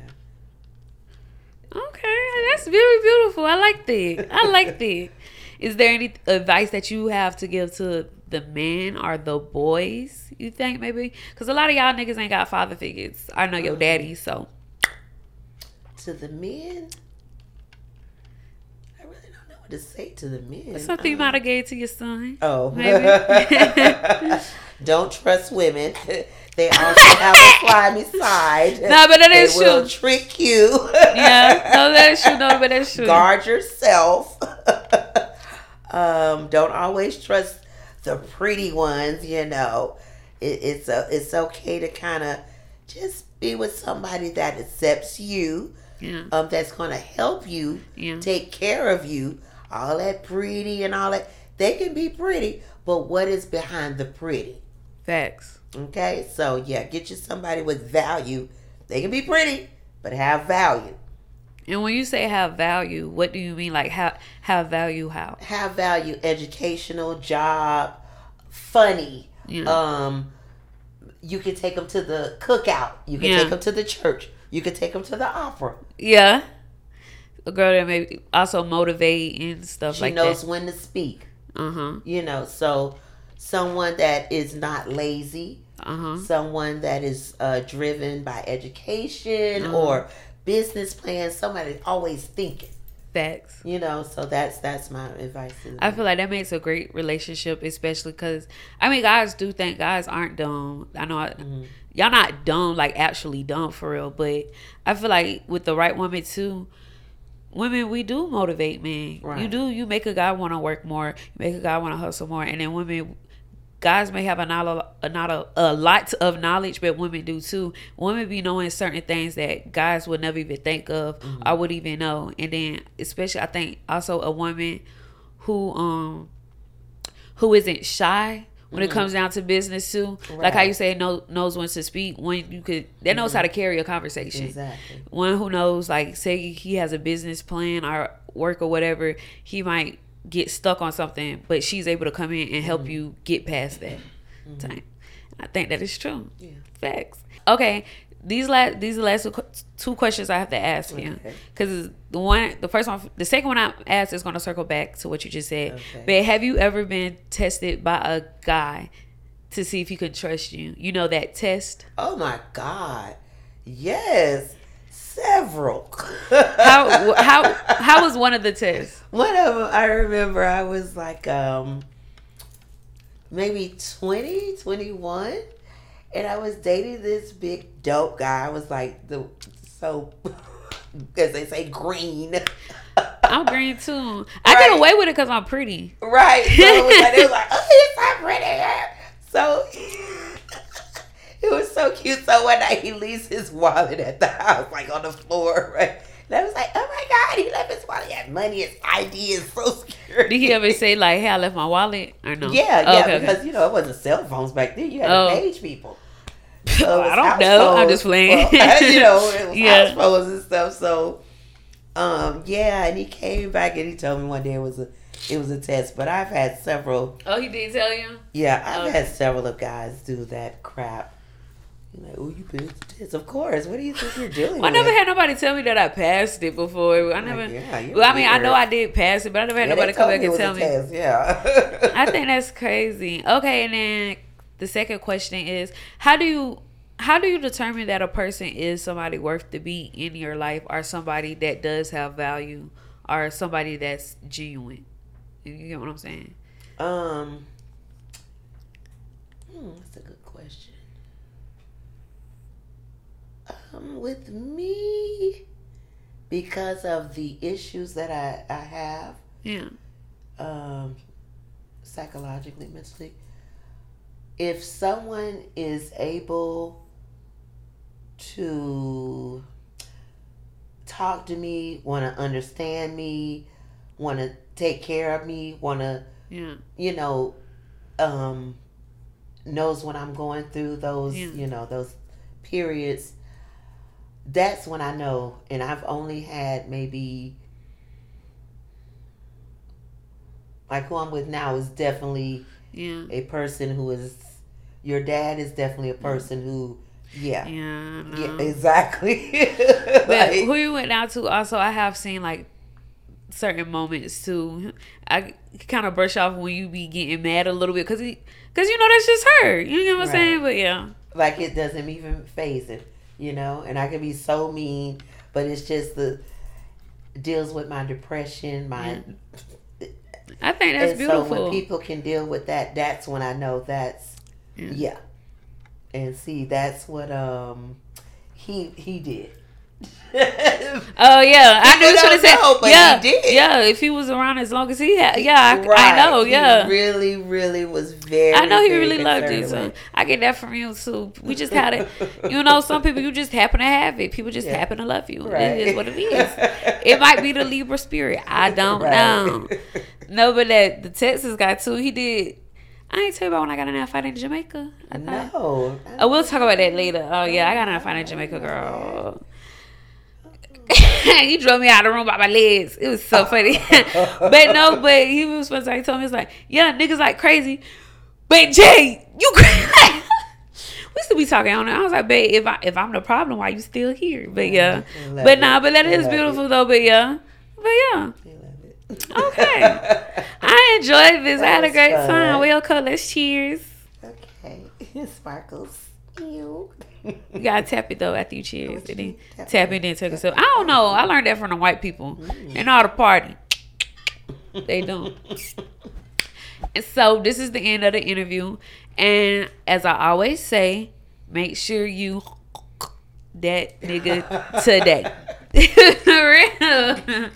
Okay, that's very beautiful. I like that. I like (laughs) that. Is there any advice that you have to give to the men or the boys? You think maybe? Because a lot of y'all niggas ain't got father figures. I know your daddy, so
To the men, I really don't know what to say to the men.
Something you
um,
might have gave to your son.
Oh,
Maybe. (laughs)
don't trust women. (laughs) They also have a slimy side. (laughs)
No, but that
they
is
will
true.
trick you.
Yeah, no, that's true. No, but that's true.
Guard yourself. um, don't always trust the pretty ones. You know, it, it's a, it's okay to kind of just be with somebody that accepts you.
Yeah,
Um, that's going to help you
yeah,
take care of you. All that pretty and all that, they can be pretty, but what is behind the pretty?
facts.
Okay, so yeah, get you somebody with value. They can be pretty, but have value.
And when you say have value, what do you mean? Like have have value? How?
Have value, educational, job, funny.
Yeah.
Um, you can take them to the cookout. You can
Yeah.
take them to the church. You can take them to the opera.
Yeah, a girl that may also motivate and stuff
She
like that.
She knows when to speak.
Uh huh.
You know, so someone that is not lazy,
Uh huh.
someone that is uh, driven by education
Uh-huh.
or business plans, somebody always thinking.
Facts.
You know, so that's that's my advice.
I feel like that makes a great relationship, especially because I mean, guys do think guys aren't dumb. I know I,
Mm-hmm.
y'all not dumb, like actually dumb for real, but I feel like with the right woman too, women we do motivate men. You do. You make a guy want to work more. You make a guy want to hustle more, and then women. Guys may have a, knowledge, a not a, a lot of knowledge, but women do too. Women be knowing certain things that guys would never even think of
Mm-hmm.
or would even know. And then, especially, I think also a woman who um who isn't shy when it comes down to business too. Like how you say know, knows when to speak. When you could that knows how to carry a conversation.
exactly.
One who knows like say he has a business plan or work or whatever, he might get stuck on something, but she's able to come in and help mm-hmm. you get past that mm-hmm. time. I think that is true.
Yeah.
Facts. Okay. These last these last two questions I have to ask you because the one the first one the second one I asked is going to circle back to what you just said.
Okay.
But have you ever been tested by a guy to see if he can trust you? You know that test.
Oh my God. Yes. Several.
How how how was one of the tests?
One of them, I remember I was like, um, maybe 20, 21, and I was dating this big dope guy. I was like, the so, (laughs) as they say, green.
I'm green too. I get away with it because I'm pretty.
Right. So it was like, they was (laughs) like, oh, you're so pretty. So (laughs) it was so cute. So one night he leaves his wallet at the house, like on the floor, right? And I was like, oh my God, he left his wallet. He had money, his ID, his social security.
Did he ever say like, "Hey, I left my wallet"? Or no?
Yeah,
Oh,
yeah,
okay, okay.
because you know it wasn't cell phones back then. You had
Oh.
to page people. (laughs) So
I don't know. I'm just playing.
Well, (laughs) you know, it was (laughs)
Yeah.
phones and stuff. So, um, yeah, and he came back and he told me one day it was a it was a test. But I've had several.
Oh, he did tell you.
Yeah, I've
Okay.
had several of guys do that crap. You know, oh, you passed the test. Of course. What do you think you're
doing? (laughs) I
with?
never had nobody tell me that I passed it before. I
Like,
never.
yeah,
well, I mean, I know I did pass it, but I never had
Yeah,
nobody come back and tell me.
test, Yeah.
I think that's crazy. Okay, and then the second question is, how do you how do you determine that a person is somebody worth to be in your life, or somebody that does have value, or somebody that's genuine? You get what I'm saying?
Um, hmm, that's a good question. Um, with me, because of the issues that I, I have,
Yeah.
um, psychologically, mentally, if someone is able to talk to me, want to understand me, want to take care of me, want to
Yeah.
you know, um, knows when I'm going through those,
Yeah.
you know, those periods. That's when I know, and I've only had maybe like who I'm with now is definitely
Yeah.
a person who is your dad is definitely a mm. person who, yeah,
Yeah.
Yeah, exactly. (laughs)
But
Like,
who you went out to? Also, I have seen like certain moments too. I kind of brush off when you be getting mad a little bit because because you know that's just her. You know what I'm
Right.
saying? But yeah,
like it doesn't even faze it, you know. And I can be so mean, but it's just the deals with my depression, my
I think that's
and
beautiful.
So when people can deal with that, that's when I know that's
Yeah.
yeah. And see, that's what um he he did. (laughs)
Oh yeah, I knew should have said
know, but
yeah.
he did.
Yeah, if he was around as long as he had, yeah, I, I
Right.
know,
He
yeah.
really, really was very.
I know he really loved you. So I get that from you too. We just had it. (laughs) You know, some people you just happen to have it. People just
Yeah.
happen to love you.
Right.
It is what it (laughs) is. It might be the Libra spirit. I don't
Right.
know. No, but that the Texas guy too. He did. I ain't tell you about when I got in that fight in Jamaica. I thought.
No.
Oh, we'll talk about that later. Oh yeah, I got in a fight in Jamaica, girl. (laughs) he drove me out of the room by my legs. It was so funny. (laughs) but no, but he was supposed to he told me, it's like, yeah, niggas like crazy. But Jay, you (laughs) crazy. we still be talking on it. I was like, babe, if I if I'm the problem, why you still here? But mm-hmm. yeah.
Love
But nah, but that is beautiful
it.
though, but yeah. But yeah.
He loved it.
Okay. I enjoyed this. I had a
That
great
fun.
time. Well, colors, cheers.
okay. Sparkles.
You gotta tap it though after you cheers. And then
Tap
tap it, then take a sip. I don't know. I learned that from the white people. And all the party. They don't. And so this is the end of the interview. And as I always say, make sure you (laughs) that nigga today. (laughs) For real.